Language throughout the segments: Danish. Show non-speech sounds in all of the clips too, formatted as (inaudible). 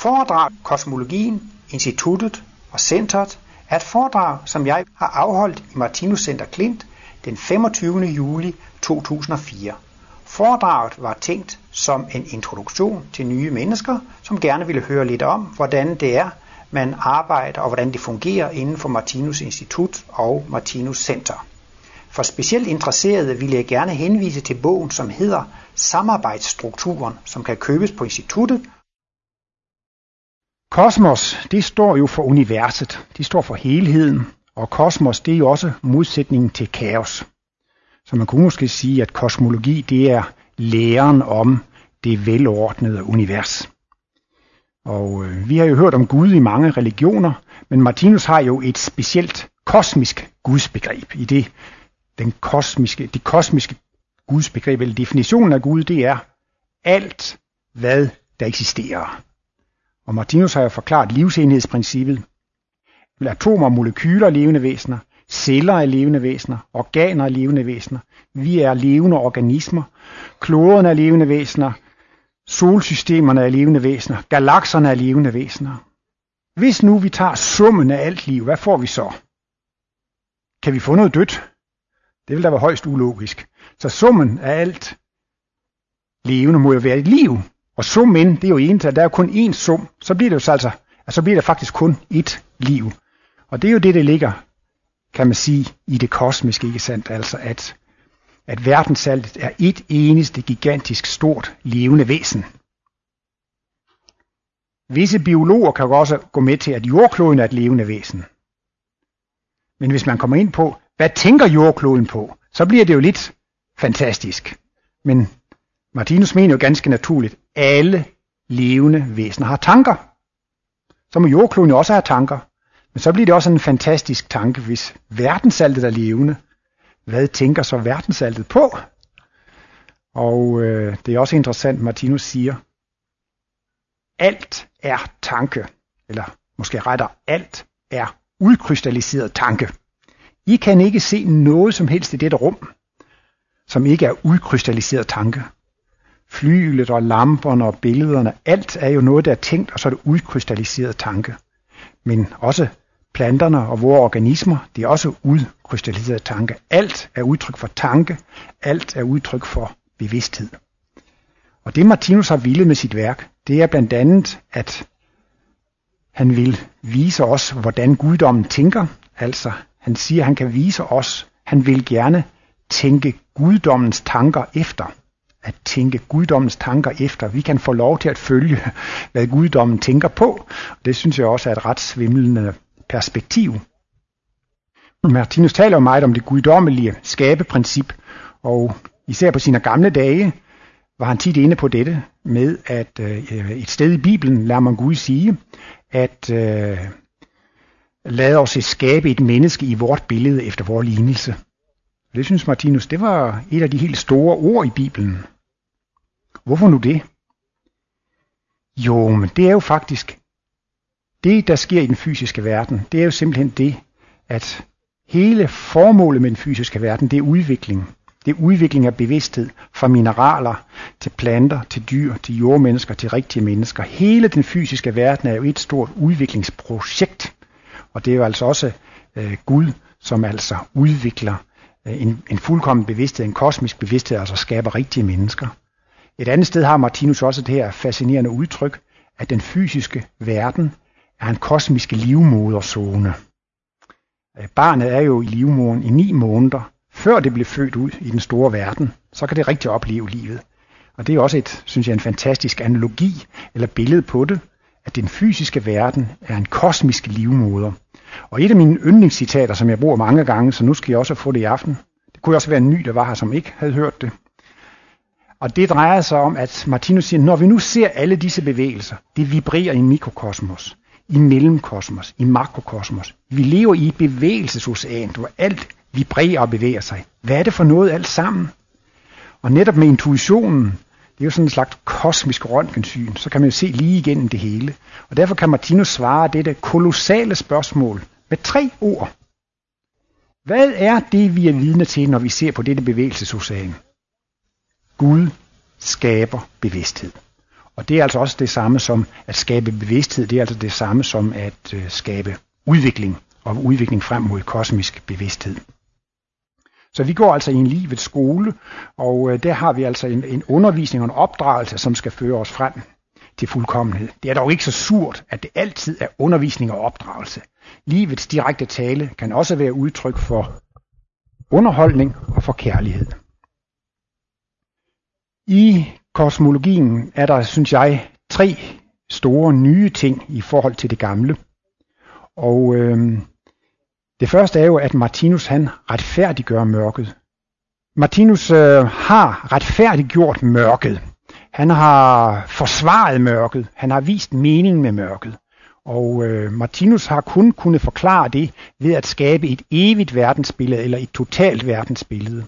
Foredrag Kosmologien, Instituttet og Centret er et foredrag, som jeg har afholdt i Martinus Center Klint den 25. juli 2004. Foredraget var tænkt som en introduktion til nye mennesker, som gerne ville høre lidt om, hvordan det er, man arbejder og hvordan det fungerer inden for Martinus Institut og Martinus Center. For specielt interesserede vil jeg gerne henvise til bogen, som hedder Samarbejdsstrukturen, som kan købes på instituttet. Kosmos, det står jo for universet. Det står for helheden. Og kosmos, det er jo også modsætningen til kaos. Så man kunne måske sige, at kosmologi, det er læren om det velordnede univers. Og øh, vi har jo hørt om Gud i mange religioner, men Martinus har jo et specielt kosmisk gudsbegreb i det den kosmiske, det kosmiske gudsbegreb, eller definitionen af Gud, det er alt, hvad der eksisterer. Og Martinus har jo forklaret livsenhedsprincippet. Atomer og molekyler er levende væsener, celler er levende væsener, organer er levende væsener, vi er levende organismer, kloden er levende væsener, solsystemerne er levende væsener, galakserne er levende væsener. Hvis nu vi tager summen af alt liv, hvad får vi så? Kan vi få noget dødt? Det vil da være højst ulogisk. Så summen af alt levende må jo være et liv. Og summen, det er jo ental, der er jo kun én sum. Så bliver det jo så altså, altså så bliver der faktisk kun ét liv. Og det er jo det, der ligger, kan man sige, i det kosmiske, ikke sandt? Altså at, at verdensaltet er et eneste gigantisk stort levende væsen. Visse biologer kan også gå med til, at jordkloden er et levende væsen. Men hvis man kommer ind på, hvad tænker jordkloden på? Så bliver det jo lidt fantastisk. Men Martinus mener jo ganske naturligt, alle levende væsener har tanker. Så må jordkloden jo også have tanker. Men så bliver det også en fantastisk tanke, hvis verdensaltet er levende. Hvad tænker så verdensaltet på? Og øh, det er også interessant, Martinus siger, alt er tanke, eller måske retter, alt er udkrystalliseret tanke. I kan ikke se noget som helst i dette rum, som ikke er udkrystalliseret tanke. Flylet og lamperne og billederne, alt er jo noget, der er tænkt, og så er det udkrystalliseret tanke. Men også planterne og vores organismer, det er også udkrystalliseret tanke. Alt er udtryk for tanke, alt er udtryk for bevidsthed. Og det Martinus har ville med sit værk, det er blandt andet, at han vil vise os, hvordan guddommen tænker, altså han siger, at han kan vise os, han vil gerne tænke guddommens tanker efter. At tænke guddommens tanker efter. Vi kan få lov til at følge, hvad guddommen tænker på. Det synes jeg også er et ret svimlende perspektiv. Martinus taler jo meget om det guddommelige skabeprincip, og især på sine gamle dage var han tit inde på dette med, at øh, et sted i Bibelen lader man Gud sige, at øh, lad os skabe et menneske i vort billede efter vores lignelse. Det synes Martinus, det var et af de helt store ord i Bibelen. Hvorfor nu det? Jo, men det er jo faktisk det, der sker i den fysiske verden. Det er jo simpelthen det, at hele formålet med den fysiske verden, det er udvikling. Det er udvikling af bevidsthed fra mineraler til planter, til dyr, til jordmennesker, til rigtige mennesker. Hele den fysiske verden er jo et stort udviklingsprojekt. Og det er jo altså også øh, Gud, som altså udvikler Øh, en, en fuldkommen bevidsthed, en kosmisk bevidsthed, altså skaber rigtige mennesker. Et andet sted har Martinus også det her fascinerende udtryk, at den fysiske verden er en kosmisk livmoderzone. Øh, barnet er jo i livmoderen i ni måneder, før det bliver født ud i den store verden. Så kan det rigtig opleve livet. Og det er også et, synes jeg, en fantastisk analogi eller billede på det, at den fysiske verden er en kosmisk livmoder. Og et af mine yndlingscitater, som jeg bruger mange gange, så nu skal jeg også få det i aften. Det kunne også være en ny, der var her, som ikke havde hørt det. Og det drejer sig om, at Martinus siger, når vi nu ser alle disse bevægelser, det vibrerer i mikrokosmos, i mellemkosmos, i makrokosmos. Vi lever i et bevægelsesocean, hvor alt vibrerer og bevæger sig. Hvad er det for noget alt sammen? Og netop med intuitionen, det er jo sådan en slags kosmisk røntgensyn, så kan man jo se lige igennem det hele. Og derfor kan Martinus svare dette kolossale spørgsmål med tre ord. Hvad er det, vi er vidne til, når vi ser på dette bevægelsesocean? Gud skaber bevidsthed. Og det er altså også det samme som at skabe bevidsthed. Det er altså det samme som at øh, skabe udvikling og udvikling frem mod kosmisk bevidsthed. Så vi går altså i en livets skole, og øh, der har vi altså en, en undervisning og en opdragelse, som skal føre os frem til fuldkommenhed. Det er dog ikke så surt, at det altid er undervisning og opdragelse. Livets direkte tale kan også være udtryk for underholdning og for kærlighed. I kosmologien er der, synes jeg, tre store nye ting i forhold til det gamle. Og øh, det første er jo, at Martinus han retfærdiggør mørket. Martinus øh, har retfærdiggjort mørket. Han har forsvaret mørket. Han har vist mening med mørket. Og øh, Martinus har kun kunnet forklare det ved at skabe et evigt verdensbillede eller et totalt verdensbillede.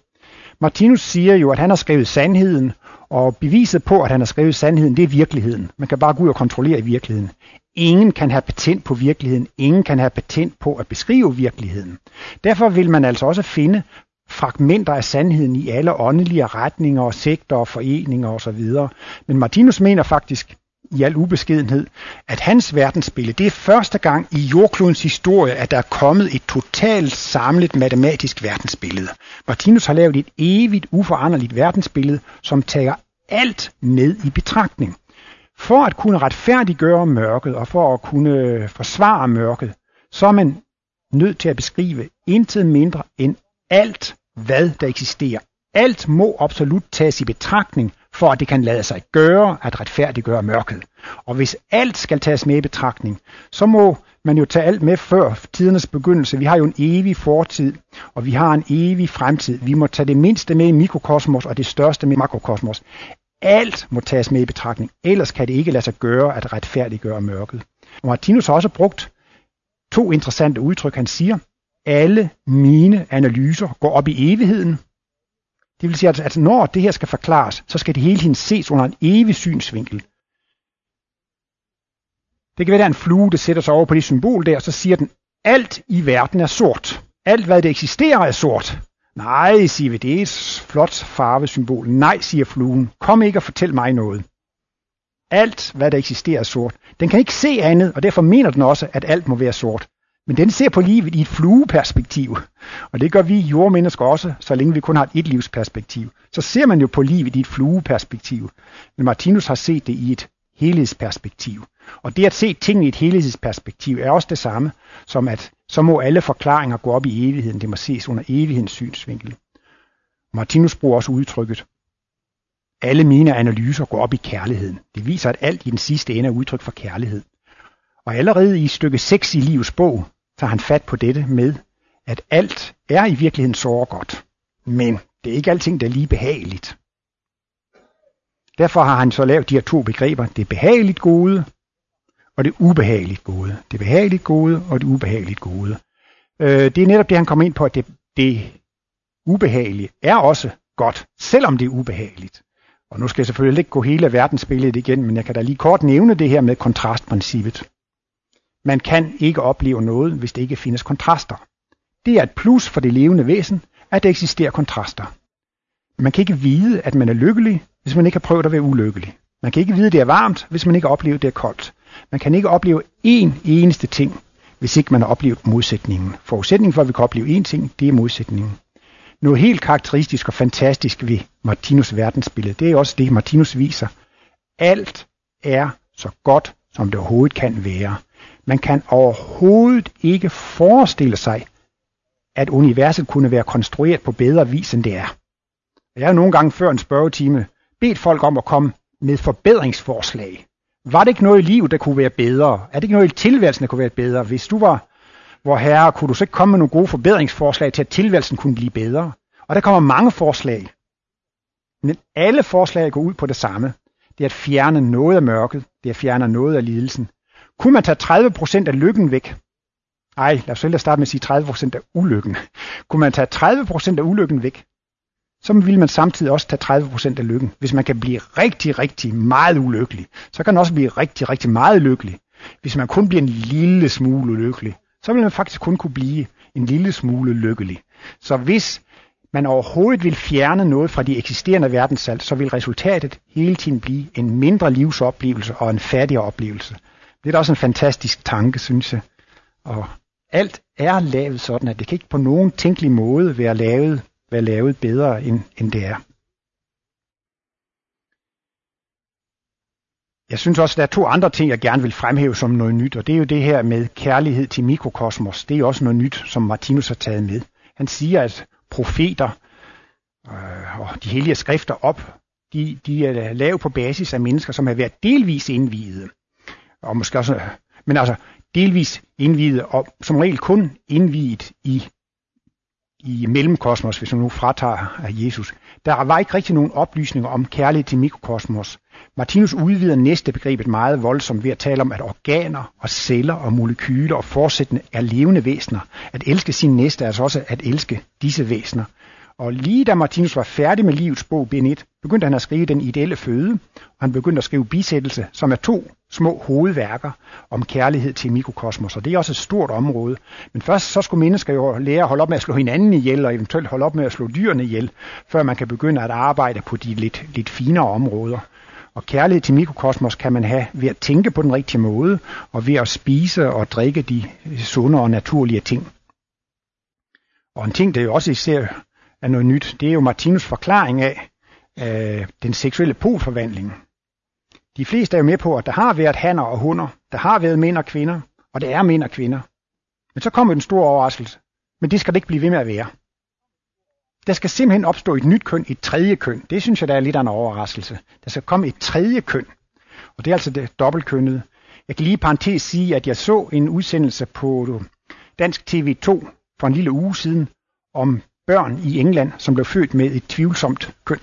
Martinus siger jo, at han har skrevet sandheden, og beviset på, at han har skrevet sandheden, det er virkeligheden. Man kan bare gå ud og kontrollere i virkeligheden. Ingen kan have patent på virkeligheden. Ingen kan have patent på at beskrive virkeligheden. Derfor vil man altså også finde fragmenter af sandheden i alle åndelige retninger og sekter og foreninger osv. Men Martinus mener faktisk i al ubeskedenhed, at hans verdensbillede, det er første gang i jordklodens historie, at der er kommet et totalt samlet matematisk verdensbillede. Martinus har lavet et evigt uforanderligt verdensbillede, som tager alt med i betragtning. For at kunne retfærdiggøre mørket og for at kunne forsvare mørket, så er man nødt til at beskrive intet mindre end alt, hvad der eksisterer. Alt må absolut tages i betragtning, for at det kan lade sig gøre at retfærdiggøre mørket. Og hvis alt skal tages med i betragtning, så må man jo tage alt med før tidernes begyndelse. Vi har jo en evig fortid, og vi har en evig fremtid. Vi må tage det mindste med i mikrokosmos, og det største med i makrokosmos. Alt må tages med i betragtning, ellers kan det ikke lade sig gøre at retfærdiggøre mørket. Og Martinus har også brugt to interessante udtryk. Han siger, alle mine analyser går op i evigheden. Det vil sige, at, at når det her skal forklares, så skal det hele tiden ses under en evig synsvinkel. Det kan være, at der er en flue, der sætter sig over på det symbol der, og så siger den, alt i verden er sort. Alt, hvad det eksisterer, er sort. Nej, siger vi, det er et flot farvesymbol. Nej, siger fluen. Kom ikke og fortæl mig noget. Alt, hvad der eksisterer, er sort. Den kan ikke se andet, og derfor mener den også, at alt må være sort. Men den ser på livet i et flueperspektiv. Og det gør vi jordmennesker også, så længe vi kun har et livsperspektiv. Så ser man jo på livet i et flueperspektiv. Men Martinus har set det i et helhedsperspektiv. Og det at se tingene i et helhedsperspektiv er også det samme, som at så må alle forklaringer gå op i evigheden. Det må ses under evighedens synsvinkel. Martinus bruger også udtrykket, alle mine analyser går op i kærligheden. Det viser, at alt i den sidste ende er udtryk for kærlighed. Og allerede i stykke 6 i livets bog tager han fat på dette med, at alt er i virkeligheden så godt. Men det er ikke alting, der er lige behageligt. Derfor har han så lavet de her to begreber, det behageligt gode og det ubehageligt gode. Det behageligt gode og det ubehageligt gode. Øh, det er netop det, han kommer ind på, at det, det ubehagelige er også godt, selvom det er ubehageligt. Og nu skal jeg selvfølgelig ikke gå hele verdensbilledet igen, men jeg kan da lige kort nævne det her med kontrastprincippet. Man kan ikke opleve noget, hvis det ikke findes kontraster. Det er et plus for det levende væsen, at der eksisterer kontraster. Man kan ikke vide, at man er lykkelig, hvis man ikke har prøvet at være ulykkelig. Man kan ikke vide, at det er varmt, hvis man ikke har oplevet, at det er koldt. Man kan ikke opleve én eneste ting, hvis ikke man har oplevet modsætningen. Forudsætningen for, at vi kan opleve én ting, det er modsætningen. Noget helt karakteristisk og fantastisk ved Martinus verdensbillede, det er også det, Martinus viser. Alt er så godt, som det overhovedet kan være. Man kan overhovedet ikke forestille sig, at universet kunne være konstrueret på bedre vis, end det er. Jeg har nogle gange før en spørgetime bedt folk om at komme med forbedringsforslag. Var det ikke noget i livet, der kunne være bedre? Er det ikke noget i tilværelsen, der kunne være bedre? Hvis du var hvor herre, kunne du så ikke komme med nogle gode forbedringsforslag til, at tilværelsen kunne blive bedre? Og der kommer mange forslag. Men alle forslag går ud på det samme. Det er at fjerne noget af mørket. Det er at fjerne noget af lidelsen. Kunne man tage 30% af lykken væk? Ej, lad os selv starte med at sige 30% af ulykken. Kunne man tage 30% af ulykken væk, så vil man samtidig også tage 30% af lykken. Hvis man kan blive rigtig, rigtig meget ulykkelig, så kan man også blive rigtig, rigtig meget lykkelig. Hvis man kun bliver en lille smule ulykkelig, så vil man faktisk kun kunne blive en lille smule lykkelig. Så hvis man overhovedet vil fjerne noget fra de eksisterende verdenssalt, så vil resultatet hele tiden blive en mindre livsoplevelse og en fattigere oplevelse. Det er da også en fantastisk tanke, synes jeg. Og alt er lavet sådan, at det kan ikke på nogen tænkelig måde være lavet, være lavet bedre, end, end det er. Jeg synes også, der er to andre ting, jeg gerne vil fremhæve som noget nyt, og det er jo det her med kærlighed til mikrokosmos. Det er også noget nyt, som Martinus har taget med. Han siger, at profeter øh, og de hellige skrifter op, de, de er lavet på basis af mennesker, som har været delvis indviede. Og måske også, men altså delvis indviede, og som regel kun indviet i i mellemkosmos, hvis man nu fratager af Jesus. Der var ikke rigtig nogen oplysninger om kærlighed til mikrokosmos. Martinus udvider næste begrebet meget voldsomt ved at tale om, at organer og celler og molekyler og forsættende er levende væsener. At elske sin næste er altså også at elske disse væsener. Og lige da Martinus var færdig med livets bog, bind 1, begyndte han at skrive den ideelle føde, og han begyndte at skrive bisættelse, som er to små hovedværker om kærlighed til mikrokosmos, og det er også et stort område. Men først så skulle mennesker jo lære at holde op med at slå hinanden ihjel, og eventuelt holde op med at slå dyrene ihjel, før man kan begynde at arbejde på de lidt, lidt finere områder. Og kærlighed til mikrokosmos kan man have ved at tænke på den rigtige måde, og ved at spise og drikke de sunde og naturlige ting. Og en ting, der jo også især af noget nyt, det er jo Martinus forklaring af øh, den seksuelle polforvandling. De fleste er jo med på, at der har været hanner og hunder, der har været mænd og kvinder, og det er mænd og kvinder. Men så kommer den store overraskelse. Men det skal det ikke blive ved med at være. Der skal simpelthen opstå et nyt køn, et tredje køn. Det synes jeg, der er lidt af en overraskelse. Der skal komme et tredje køn. Og det er altså det dobbeltkønnede. Jeg kan lige i parentes sige, at jeg så en udsendelse på Dansk TV2 for en lille uge siden om børn i England, som blev født med et tvivlsomt køn.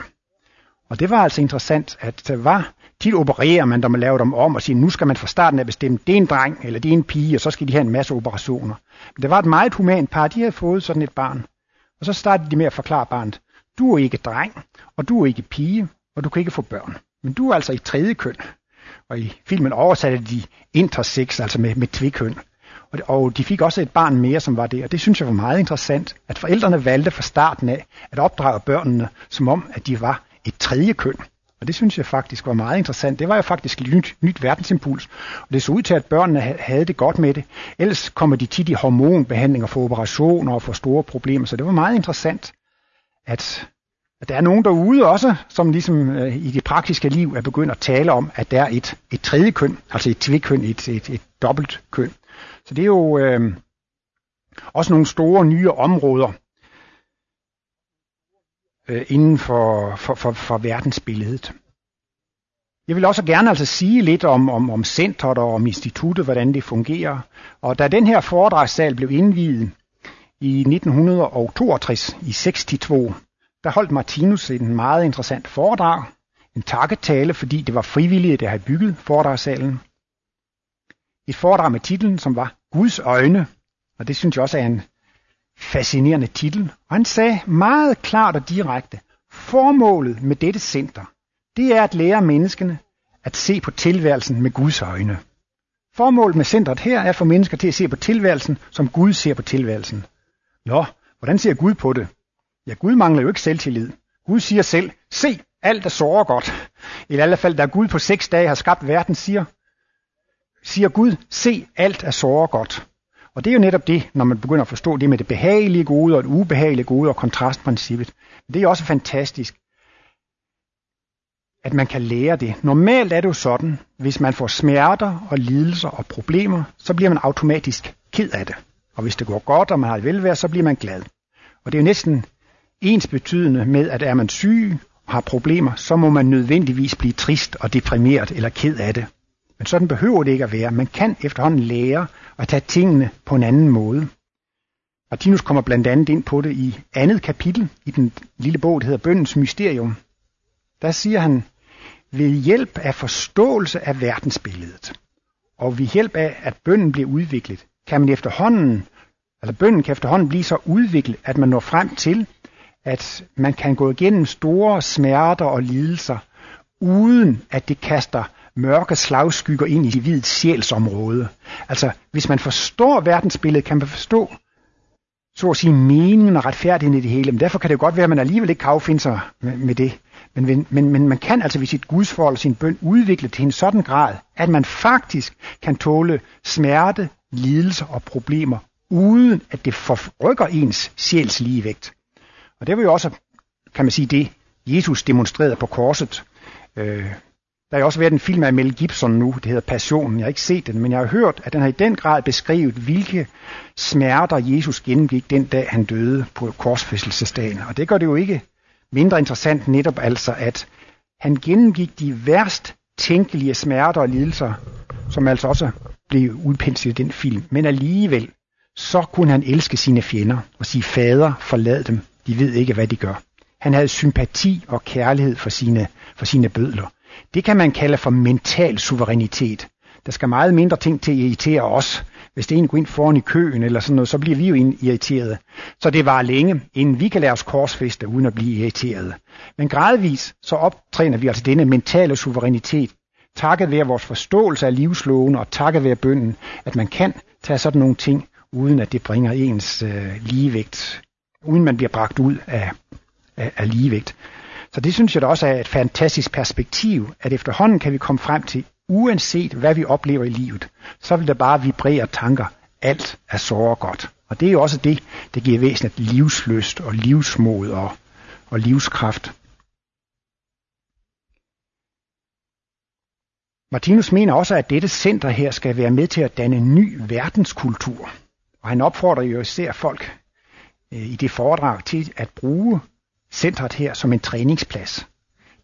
Og det var altså interessant, at der var tit opererer man, når man laver dem om og siger, nu skal man fra starten af bestemme, det er en dreng eller det er en pige, og så skal de have en masse operationer. Men det var et meget humant par, de havde fået sådan et barn. Og så startede de med at forklare barnet, du er ikke dreng, og du er ikke pige, og du kan ikke få børn. Men du er altså i tredje køn. Og i filmen oversatte de intersex, altså med, med tvikøn. Og, og de fik også et barn mere, som var det. Og det synes jeg var meget interessant, at forældrene valgte fra starten af at opdrage børnene, som om, at de var et tredje køn. Og det synes jeg faktisk var meget interessant. Det var jo faktisk et nyt, nyt verdensimpuls. Og det så ud til, at børnene havde det godt med det. Ellers kommer de tit i hormonbehandling og får operationer og får store problemer. Så det var meget interessant, at der er nogen derude også, som ligesom øh, i det praktiske liv er begyndt at tale om, at der er et, et tredje køn, altså et tvikøn, et, et, et dobbelt køn. Så det er jo øh, også nogle store nye områder, øh, inden for, for, for, for verdensbilledet. Jeg vil også gerne altså sige lidt om, om, om centret og om instituttet, hvordan det fungerer. Og da den her foredragssal blev indviet i 1962 i 62, der holdt Martinus en meget interessant foredrag. En takketale, fordi det var frivillige, der havde bygget foredragssalen. Et foredrag med titlen, som var Guds øjne, og det synes jeg også er en fascinerende titel, og han sagde meget klart og direkte, formålet med dette center, det er at lære menneskene at se på tilværelsen med Guds øjne. Formålet med centret her er at få mennesker til at se på tilværelsen, som Gud ser på tilværelsen. Nå, hvordan ser Gud på det? Ja, Gud mangler jo ikke selvtillid. Gud siger selv, se, alt er såre godt. I hvert fald, da Gud på seks dage har skabt verden, siger, siger Gud, se, alt er såre godt. Og det er jo netop det, når man begynder at forstå det med det behagelige gode og det ubehagelige gode og kontrastprincippet. Det er også fantastisk, at man kan lære det. Normalt er det jo sådan, hvis man får smerter og lidelser og problemer, så bliver man automatisk ked af det. Og hvis det går godt, og man har et velvære, så bliver man glad. Og det er jo næsten ens betydende med, at er man syg og har problemer, så må man nødvendigvis blive trist og deprimeret eller ked af det. Men sådan behøver det ikke at være. Man kan efterhånden lære at tage tingene på en anden måde. Martinus kommer blandt andet ind på det i andet kapitel i den lille bog, der hedder Bøndens Mysterium. Der siger han, ved hjælp af forståelse af verdensbilledet, og ved hjælp af, at bønden bliver udviklet, kan man efterhånden, eller bønden kan efterhånden blive så udviklet, at man når frem til, at man kan gå igennem store smerter og lidelser, uden at det kaster mørke slagskygger ind i individets sjælsområde. Altså, hvis man forstår verdensbilledet, kan man forstå så at sige meningen og retfærdigheden i det hele. Men derfor kan det jo godt være, at man alligevel ikke kan affinde sig med, med det. Men, men, men man kan altså ved sit gudsforhold og sin bøn udvikle til en sådan grad, at man faktisk kan tåle smerte, lidelser og problemer, uden at det forrykker ens sjæls ligevægt. Og det var jo også, kan man sige, det Jesus demonstrerede på korset. Øh, der har også været en film af Mel Gibson nu, det hedder Passionen. Jeg har ikke set den, men jeg har hørt, at den har i den grad beskrevet, hvilke smerter Jesus gennemgik den dag, han døde på korsfæstelsesdagen. Og det gør det jo ikke mindre interessant netop altså, at han gennemgik de værst tænkelige smerter og lidelser, som altså også blev udpenslet i den film. Men alligevel, så kunne han elske sine fjender og sige, fader, forlad dem, de ved ikke, hvad de gør. Han havde sympati og kærlighed for sine, for sine bødler. Det kan man kalde for mental suverænitet. Der skal meget mindre ting til at irritere os. Hvis det en går ind foran i køen eller sådan noget, så bliver vi jo irriterede. Så det var længe, inden vi kan lade os korsfeste uden at blive irriterede. Men gradvis så optræner vi altså denne mentale suverænitet, takket være vores forståelse af livsloven og takket være bønden, at man kan tage sådan nogle ting, uden at det bringer ens øh, ligevægt, uden man bliver bragt ud af, af, af ligevægt. Så det synes jeg da også er et fantastisk perspektiv, at efterhånden kan vi komme frem til, uanset hvad vi oplever i livet, så vil der bare vibrere tanker. Alt er så godt. Og det er jo også det, der giver væsenet livsløst og livsmod og, og livskraft. Martinus mener også, at dette center her skal være med til at danne ny verdenskultur. Og han opfordrer jo især folk øh, i det foredrag til at bruge centret her som en træningsplads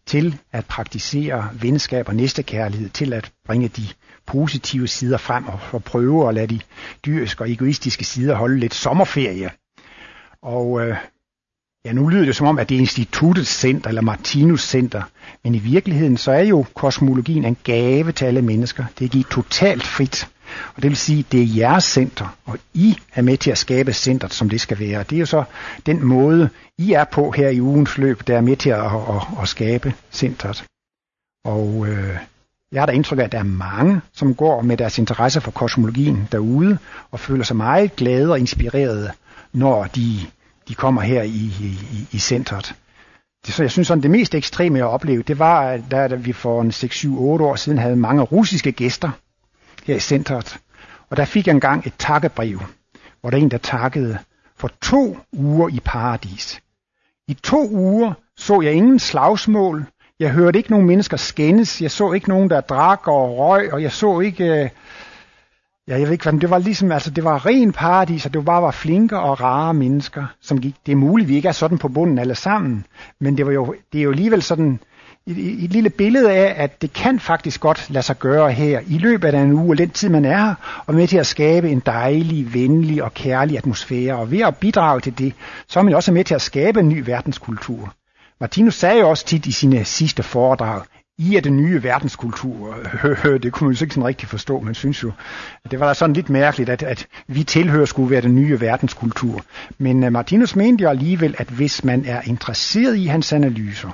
til at praktisere venskab og næstekærlighed, til at bringe de positive sider frem og, og prøve at lade de dyriske og egoistiske sider holde lidt sommerferie. Og øh, ja, nu lyder det som om, at det er institutets center eller Martinus center, men i virkeligheden så er jo kosmologien en gave til alle mennesker. Det er givet totalt frit. Og det vil sige, at det er jeres center, og I er med til at skabe centret, som det skal være. Det er jo så den måde, I er på her i ugens løb, der er med til at, at, at, at skabe centret. Og øh, jeg har da indtryk af, at der er mange, som går med deres interesse for kosmologien derude, og føler sig meget glade og inspirerede, når de, de kommer her i, i, i centret. Så jeg synes sådan, det mest ekstreme, jeg oplevede, det var, da vi for en 6-7-8 år siden havde mange russiske gæster, her i centret. Og der fik jeg engang et takkebrev, hvor der en, der takkede for to uger i paradis. I to uger så jeg ingen slagsmål. Jeg hørte ikke nogen mennesker skændes. Jeg så ikke nogen, der drak og røg, og jeg så ikke... Øh, ja, jeg ved ikke, hvad det var ligesom, altså det var ren paradis, og det bare var flinke og rare mennesker, som gik. Det er muligt, vi ikke er sådan på bunden alle sammen, men det var jo, det er jo alligevel sådan, et, et lille billede af, at det kan faktisk godt lade sig gøre her i løbet af en uge, og den tid man er her, og med til at skabe en dejlig, venlig og kærlig atmosfære. Og ved at bidrage til det, så er man også med til at skabe en ny verdenskultur. Martinus sagde jo også tit i sine sidste foredrag, I er den nye verdenskultur. (laughs) det kunne man jo ikke sådan rigtig forstå, men synes jo, at det var da sådan lidt mærkeligt, at, at vi tilhører skulle være den nye verdenskultur. Men øh, Martinus mente jo alligevel, at hvis man er interesseret i hans analyser,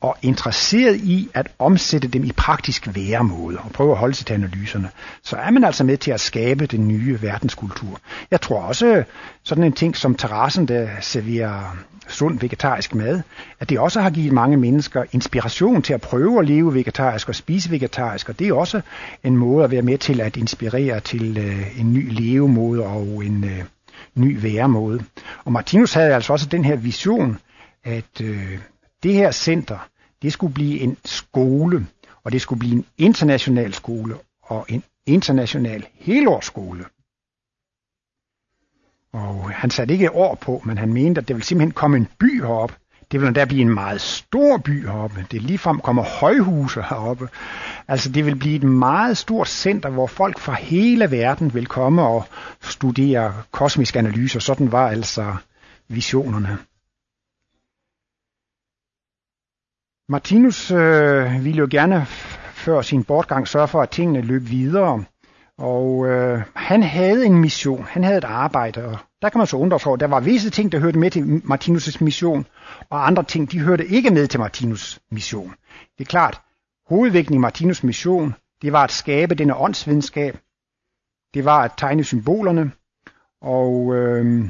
og interesseret i at omsætte dem i praktisk væremåde og prøve at holde sig til analyserne, så er man altså med til at skabe den nye verdenskultur. Jeg tror også, sådan en ting som terrassen, der serverer sund vegetarisk mad, at det også har givet mange mennesker inspiration til at prøve at leve vegetarisk og spise vegetarisk, og det er også en måde at være med til at inspirere til øh, en ny levemåde og en øh, ny væremåde. Og Martinus havde altså også den her vision, at øh, det her center, det skulle blive en skole, og det skulle blive en international skole og en international helårsskole. Og han satte ikke år på, men han mente, at det ville simpelthen komme en by herop. Det vil endda blive en meget stor by heroppe. Det ligefrem kommer højhuse heroppe. Altså det vil blive et meget stort center, hvor folk fra hele verden vil komme og studere kosmisk analyse. Sådan var altså visionerne. Martinus øh, ville jo gerne før sin bortgang sørge for, at tingene løb videre. Og øh, han havde en mission, han havde et arbejde, og der kan man så undre sig over, der var visse ting, der hørte med til Martinus' mission, og andre ting, de hørte ikke med til Martinus' mission. Det er klart, hovedvægten i Martinus' mission, det var at skabe denne åndsvidenskab, det var at tegne symbolerne, og øh,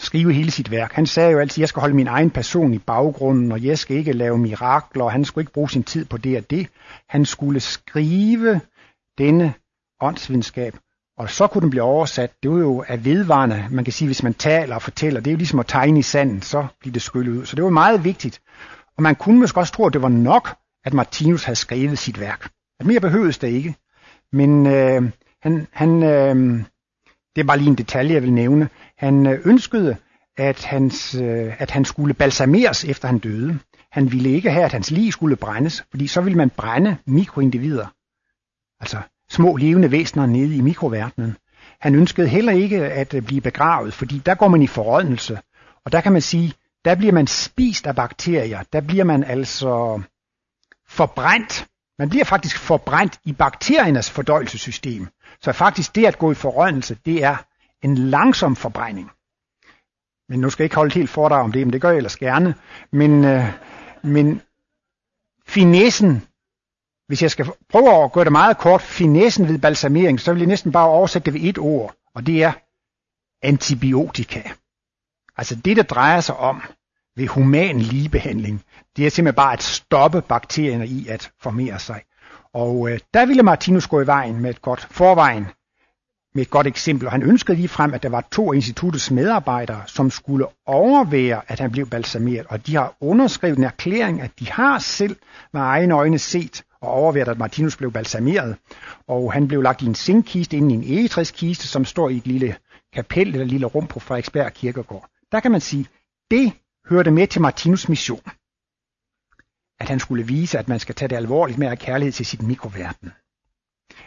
skrive hele sit værk. Han sagde jo altid, at jeg skal holde min egen person i baggrunden, og jeg skal ikke lave mirakler, og han skulle ikke bruge sin tid på det og det. Han skulle skrive denne åndsvidenskab, og så kunne den blive oversat. Det var jo af vedvarende. Man kan sige, hvis man taler og fortæller, det er jo ligesom at tegne i sanden, så bliver det skyllet ud. Så det var meget vigtigt. Og man kunne måske også tro, at det var nok, at Martinus havde skrevet sit værk. At mere behøves det ikke. Men øh, han, han, øh, det er bare lige en detalje, jeg vil nævne. Han øh, ønskede, at, hans, øh, at han skulle balsameres efter han døde. Han ville ikke have, at hans lig skulle brændes, fordi så ville man brænde mikroindivider. Altså små levende væsener nede i mikroverdenen. Han ønskede heller ikke at øh, blive begravet, fordi der går man i forrådnelse. Og der kan man sige, der bliver man spist af bakterier. Der bliver man altså forbrændt. Man bliver faktisk forbrændt i bakteriernes fordøjelsessystem. Så faktisk det at gå i forrådnelse, det er en langsom forbrænding. Men nu skal jeg ikke holde helt foredrag om det, men det gør jeg ellers gerne. Men, øh, men finessen, hvis jeg skal prøve at gøre det meget kort, finessen ved balsamering, så vil jeg næsten bare oversætte det ved et ord, og det er antibiotika. Altså det, der drejer sig om ved human ligebehandling, det er simpelthen bare at stoppe bakterierne i at formere sig. Og øh, der ville Martinus gå i vejen med et godt forvejen, med et godt eksempel. Og han ønskede lige frem, at der var to af instituttets medarbejdere, som skulle overvære, at han blev balsameret. Og de har underskrevet en erklæring, at de har selv med egne øjne set og overværet, at Martinus blev balsameret. Og han blev lagt i en zinkkiste inden i en egetræskiste, som står i et lille kapel eller et lille rum på Frederiksberg Kirkegård. Der kan man sige, det hørte med til Martinus mission at han skulle vise, at man skal tage det alvorligt med at have kærlighed til sit mikroverden.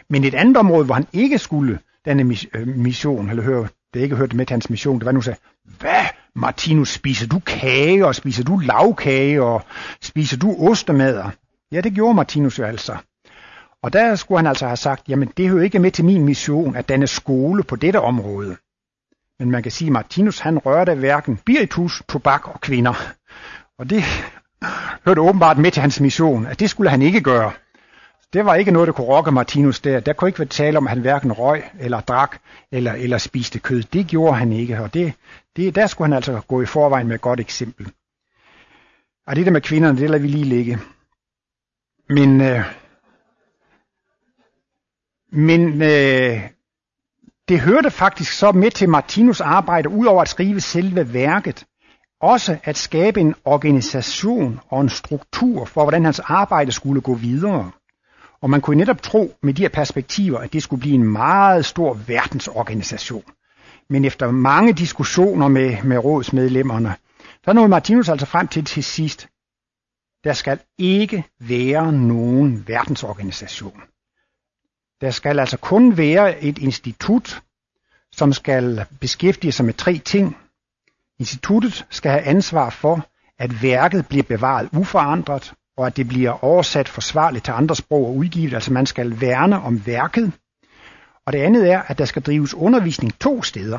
Men et andet område, hvor han ikke skulle denne øh, mission, eller høre, det ikke hørte med til hans mission, det var nu sagde, hvad Martinus, spiser du kage, og spiser du lavkage, og spiser du ostemader? Ja, det gjorde Martinus jo altså. Og der skulle han altså have sagt, jamen det hører ikke med til min mission, at danne skole på dette område. Men man kan sige, at Martinus han rørte hverken spiritus, tobak og kvinder. Og det hørte åbenbart med til hans mission, at det skulle han ikke gøre. Det var ikke noget, der kunne rokke Martinus der. Der kunne ikke være tale om, at han hverken røg eller drak eller, eller spiste kød. Det gjorde han ikke, og det, det, der skulle han altså gå i forvejen med et godt eksempel. Og det der med kvinderne, det lader vi lige ligge. Men, øh, men øh, det hørte faktisk så med til Martinus arbejde, udover at skrive selve værket, også at skabe en organisation og en struktur for, hvordan hans arbejde skulle gå videre. Og man kunne netop tro med de her perspektiver, at det skulle blive en meget stor verdensorganisation. Men efter mange diskussioner med, med rådsmedlemmerne, så nåede Martinus altså frem til til sidst, der skal ikke være nogen verdensorganisation. Der skal altså kun være et institut, som skal beskæftige sig med tre ting. Instituttet skal have ansvar for, at værket bliver bevaret uforandret, og at det bliver oversat forsvarligt til andre sprog og udgivet, altså man skal værne om værket. Og det andet er, at der skal drives undervisning to steder,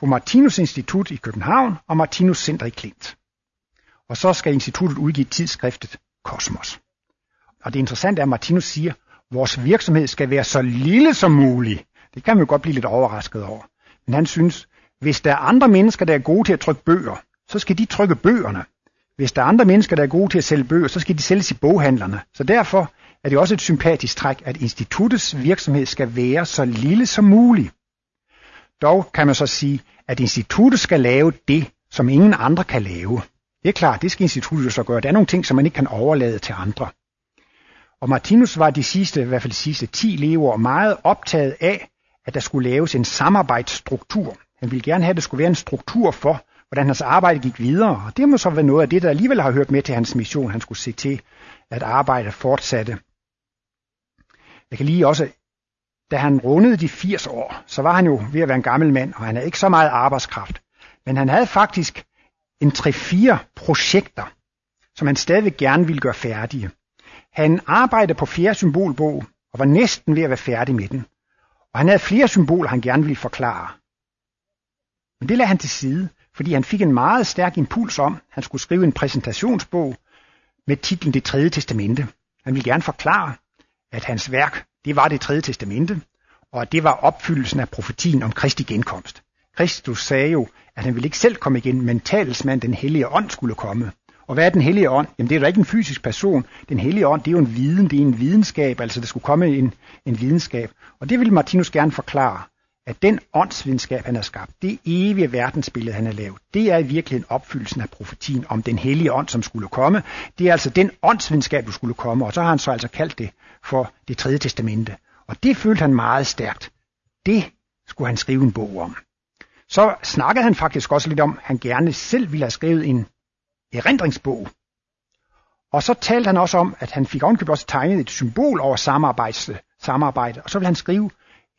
på Martinus Institut i København og Martinus Center i Klint. Og så skal instituttet udgive tidsskriftet Kosmos. Og det interessante er, at Martinus siger, at vores virksomhed skal være så lille som muligt. Det kan man jo godt blive lidt overrasket over. Men han synes, hvis der er andre mennesker, der er gode til at trykke bøger, så skal de trykke bøgerne. Hvis der er andre mennesker, der er gode til at sælge bøger, så skal de sælges i boghandlerne. Så derfor er det også et sympatisk træk, at instituttets virksomhed skal være så lille som muligt. Dog kan man så sige, at instituttet skal lave det, som ingen andre kan lave. Det er klart, det skal instituttet så gøre. Der er nogle ting, som man ikke kan overlade til andre. Og Martinus var de sidste, i hvert fald de sidste 10 lever meget optaget af, at der skulle laves en samarbejdsstruktur. Han ville gerne have, at der skulle være en struktur for, hvordan hans arbejde gik videre. Og det må så være noget af det, der alligevel har hørt med til hans mission. Han skulle se til, at arbejdet fortsatte. Jeg kan lige også, da han rundede de 80 år, så var han jo ved at være en gammel mand, og han havde ikke så meget arbejdskraft. Men han havde faktisk en 3-4 projekter, som han stadig gerne ville gøre færdige. Han arbejdede på fjerde symbolbog, og var næsten ved at være færdig med den. Og han havde flere symboler, han gerne ville forklare. Men det lagde han til side, fordi han fik en meget stærk impuls om, at han skulle skrive en præsentationsbog med titlen Det tredje testamente. Han ville gerne forklare, at hans værk, det var det tredje testamente, og at det var opfyldelsen af profetien om Kristi genkomst. Kristus sagde jo, at han ville ikke selv komme igen, men talsmand, den hellige ånd, skulle komme. Og hvad er den hellige ånd? Jamen det er da ikke en fysisk person. Den hellige ånd, det er jo en viden, det er en videnskab, altså der skulle komme en, en videnskab. Og det vil Martinus gerne forklare, at den åndsvidenskab, han har skabt, det evige verdensbillede, han har lavet, det er i virkeligheden opfyldelsen af profetien om den hellige ånd, som skulle komme. Det er altså den åndsvidenskab, du skulle komme, og så har han så altså kaldt det for det tredje testamente. Og det følte han meget stærkt. Det skulle han skrive en bog om. Så snakkede han faktisk også lidt om, at han gerne selv ville have skrevet en erindringsbog. Og så talte han også om, at han fik ovenkøbet også tegnet et symbol over samarbejde, og så ville han skrive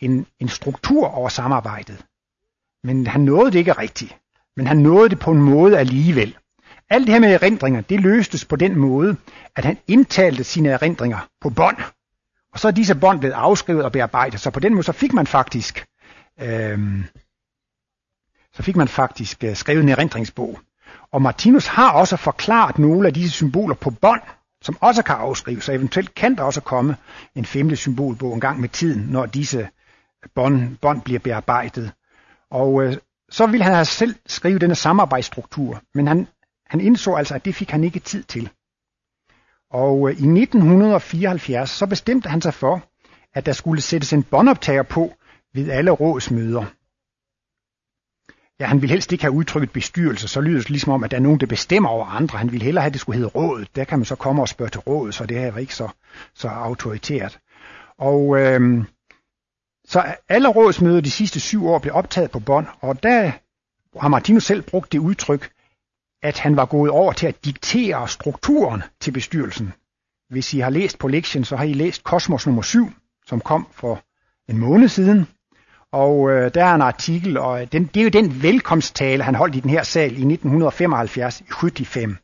en, en struktur over samarbejdet. Men han nåede det ikke rigtigt. Men han nåede det på en måde alligevel. Alt det her med erindringer, det løstes på den måde, at han indtalte sine erindringer på bånd. Og så er disse bånd blevet afskrevet og bearbejdet. Så på den måde så fik man faktisk, øh, så fik man faktisk øh, skrevet en erindringsbog. Og Martinus har også forklaret nogle af disse symboler på bånd, som også kan afskrives, så eventuelt kan der også komme en femte symbolbog en gang med tiden, når disse bånd, bånd bliver bearbejdet. Og øh, så ville han have selv skrive denne samarbejdsstruktur, men han, han indså altså, at det fik han ikke tid til. Og øh, i 1974 så bestemte han sig for, at der skulle sættes en båndoptager på ved alle rådsmøder ja, han ville helst ikke have udtrykket bestyrelse, så lyder det ligesom om, at der er nogen, der bestemmer over andre. Han ville hellere have, at det skulle hedde rådet. Der kan man så komme og spørge til rådet, så det her var ikke så, så autoritært. Og øhm, så alle rådsmøder de sidste syv år blev optaget på bånd, og der har Martinus selv brugt det udtryk, at han var gået over til at diktere strukturen til bestyrelsen. Hvis I har læst på lektien, så har I læst Kosmos nummer 7, som kom for en måned siden. Og øh, der er en artikel, og øh, den, det er jo den velkomsttale, han holdt i den her sal i 1975 i 75.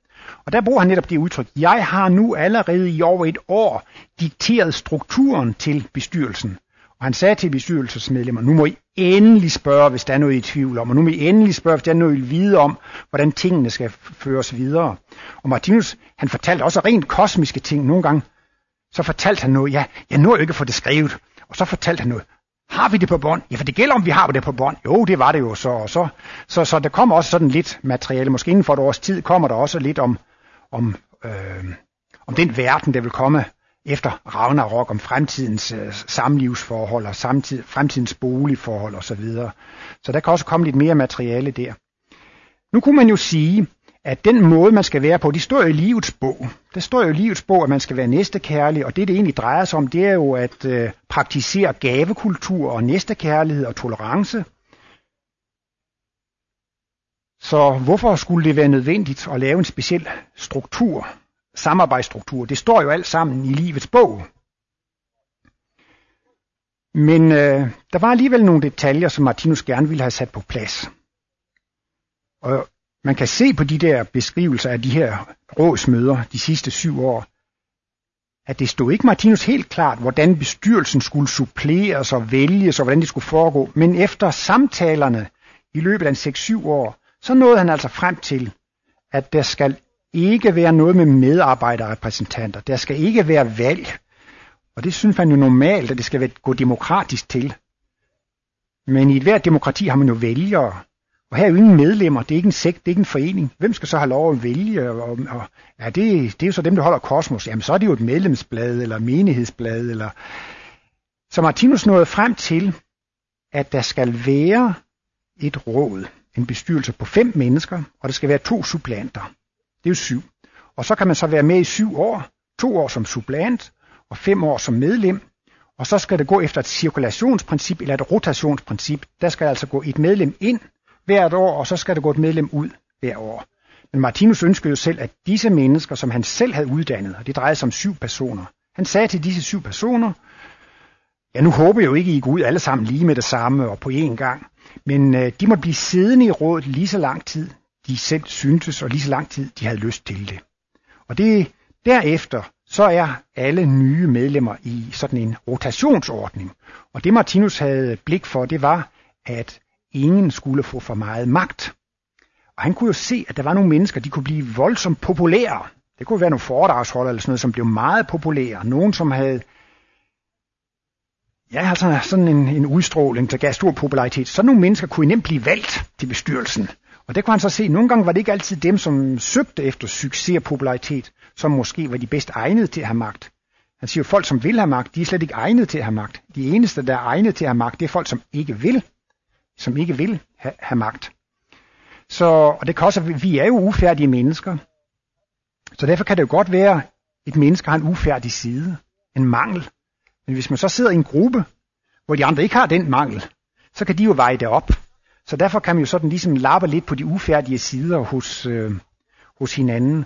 Og der bruger han netop det udtryk, jeg har nu allerede i over et år dikteret strukturen til bestyrelsen. Og han sagde til bestyrelsesmedlemmer, nu må I endelig spørge, hvis der er noget i tvivl om, og nu må I endelig spørge, hvis der er noget I vide om, hvordan tingene skal føres videre. Og Martinus, han fortalte også rent kosmiske ting nogle gange. Så fortalte han noget, ja, jeg når jo ikke at få det skrevet. Og så fortalte han noget, har vi det på bånd? Ja, for det gælder, om vi har det på bånd. Jo, det var det jo så. Og så, så, så der kommer også sådan lidt materiale. Måske inden for et års tid kommer der også lidt om, om, øh, om den verden, der vil komme efter Ragnarok, om fremtidens øh, samlivsforhold og samtid, fremtidens boligforhold osv. Så, videre. så der kan også komme lidt mere materiale der. Nu kunne man jo sige, at den måde, man skal være på, det står jo i livets bog. Der står jo i livets bog, at man skal være næstekærlig, og det, det egentlig drejer sig om, det er jo at øh, praktisere gavekultur og næstekærlighed og tolerance. Så hvorfor skulle det være nødvendigt at lave en speciel struktur, samarbejdsstruktur? Det står jo alt sammen i livets bog. Men øh, der var alligevel nogle detaljer, som Martinus gerne ville have sat på plads. Og man kan se på de der beskrivelser af de her rådsmøder de sidste syv år, at det stod ikke Martinus helt klart, hvordan bestyrelsen skulle suppleres og vælges og hvordan det skulle foregå, men efter samtalerne i løbet af 6-7 år, så nåede han altså frem til, at der skal ikke være noget med medarbejderrepræsentanter. Der skal ikke være valg. Og det synes man jo normalt, at det skal gå demokratisk til. Men i et hvert demokrati har man jo vælgere. Og her er jo ingen medlemmer, det er ikke en sekt, det er ikke en forening. Hvem skal så have lov at vælge? Og, og, ja, det, det er jo så dem, der holder kosmos. Jamen så er det jo et medlemsblad, eller menighedsblad, eller... Så Martinus nåede frem til, at der skal være et råd, en bestyrelse på fem mennesker, og der skal være to supplanter. Det er jo syv. Og så kan man så være med i syv år, to år som supplant, og fem år som medlem, og så skal det gå efter et cirkulationsprincip eller et rotationsprincip. Der skal altså gå et medlem ind, hvert år, og så skal der gå et medlem ud hver år. Men Martinus ønskede jo selv, at disse mennesker, som han selv havde uddannet, og det drejede sig om syv personer, han sagde til disse syv personer, ja nu håber jeg jo ikke, I går ud alle sammen lige med det samme og på én gang, men øh, de måtte blive siddende i rådet lige så lang tid, de selv syntes, og lige så lang tid, de havde lyst til det. Og det derefter, så er alle nye medlemmer i sådan en rotationsordning. Og det Martinus havde blik for, det var, at ingen skulle få for meget magt. Og han kunne jo se, at der var nogle mennesker, de kunne blive voldsomt populære. Det kunne være nogle foredragsholdere eller sådan noget, som blev meget populære. Nogen, som havde Ja, altså sådan en, en udstråling, der gav stor popularitet. Så nogle mennesker kunne nemt blive valgt til bestyrelsen. Og det kunne han så se. Nogle gange var det ikke altid dem, som søgte efter succes og popularitet, som måske var de bedst egnede til at have magt. Han siger, jo, folk, som vil have magt, de er slet ikke egnet til at have magt. De eneste, der er egnet til at have magt, det er folk, som ikke vil, som ikke vil have, have magt. Så, og det kan også, vi er jo ufærdige mennesker. Så derfor kan det jo godt være, at et menneske har en ufærdig side, en mangel. Men hvis man så sidder i en gruppe, hvor de andre ikke har den mangel, så kan de jo veje det op. Så derfor kan man jo sådan ligesom lappe lidt på de ufærdige sider hos, øh, hos hinanden.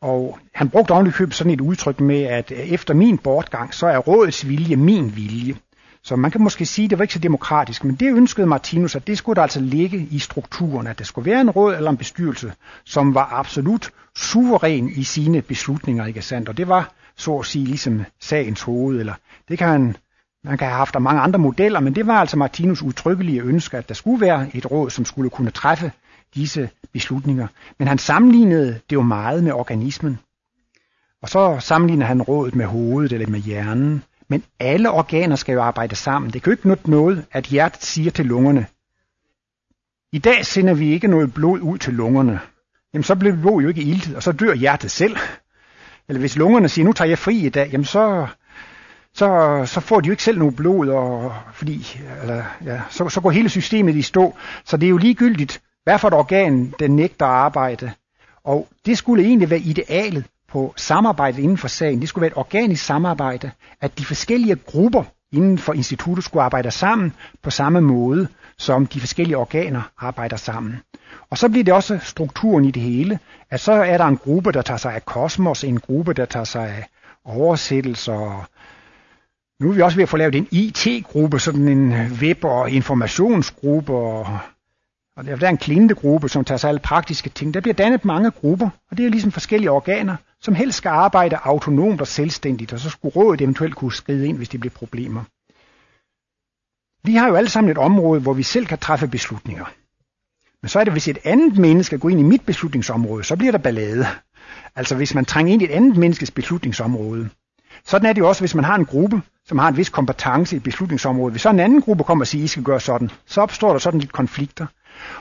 Og han brugte ovenikøbet sådan et udtryk med, at øh, efter min bortgang, så er rådets vilje min vilje. Så man kan måske sige, at det var ikke så demokratisk, men det ønskede Martinus, at det skulle der altså ligge i strukturen, at der skulle være en råd eller en bestyrelse, som var absolut suveræn i sine beslutninger, ikke sandt? Og det var så at sige ligesom sagens hoved, eller det kan han, man kan have haft mange andre modeller, men det var altså Martinus udtrykkelige ønske, at der skulle være et råd, som skulle kunne træffe disse beslutninger. Men han sammenlignede det jo meget med organismen. Og så sammenligner han rådet med hovedet eller med hjernen. Men alle organer skal jo arbejde sammen. Det kan jo ikke nytte noget, at hjertet siger til lungerne, i dag sender vi ikke noget blod ud til lungerne. Jamen så bliver blod jo ikke iltet, og så dør hjertet selv. Eller hvis lungerne siger, nu tager jeg fri i dag, jamen så, så, så får de jo ikke selv noget blod, og, fordi, eller, ja, så, så går hele systemet i stå. Så det er jo ligegyldigt, hvad for et organ, den nægter at arbejde. Og det skulle egentlig være idealet på samarbejdet inden for sagen. Det skulle være et organisk samarbejde, at de forskellige grupper inden for instituttet skulle arbejde sammen på samme måde, som de forskellige organer arbejder sammen. Og så bliver det også strukturen i det hele, at så er der en gruppe, der tager sig af kosmos, en gruppe, der tager sig af oversættelser. Nu er vi også ved at få lavet en IT-gruppe, sådan en øh, web- og informationsgruppe, og og der er en klintegruppe, som tager sig alle praktiske ting. Der bliver dannet mange grupper, og det er ligesom forskellige organer, som helst skal arbejde autonomt og selvstændigt, og så skulle rådet eventuelt kunne skride ind, hvis det bliver problemer. Vi har jo alle sammen et område, hvor vi selv kan træffe beslutninger. Men så er det, hvis et andet menneske går ind i mit beslutningsområde, så bliver der ballade. Altså hvis man trænger ind i et andet menneskes beslutningsområde. Sådan er det jo også, hvis man har en gruppe, som har en vis kompetence i beslutningsområdet. Hvis så en anden gruppe kommer og siger, at I skal gøre sådan, så opstår der sådan lidt konflikter.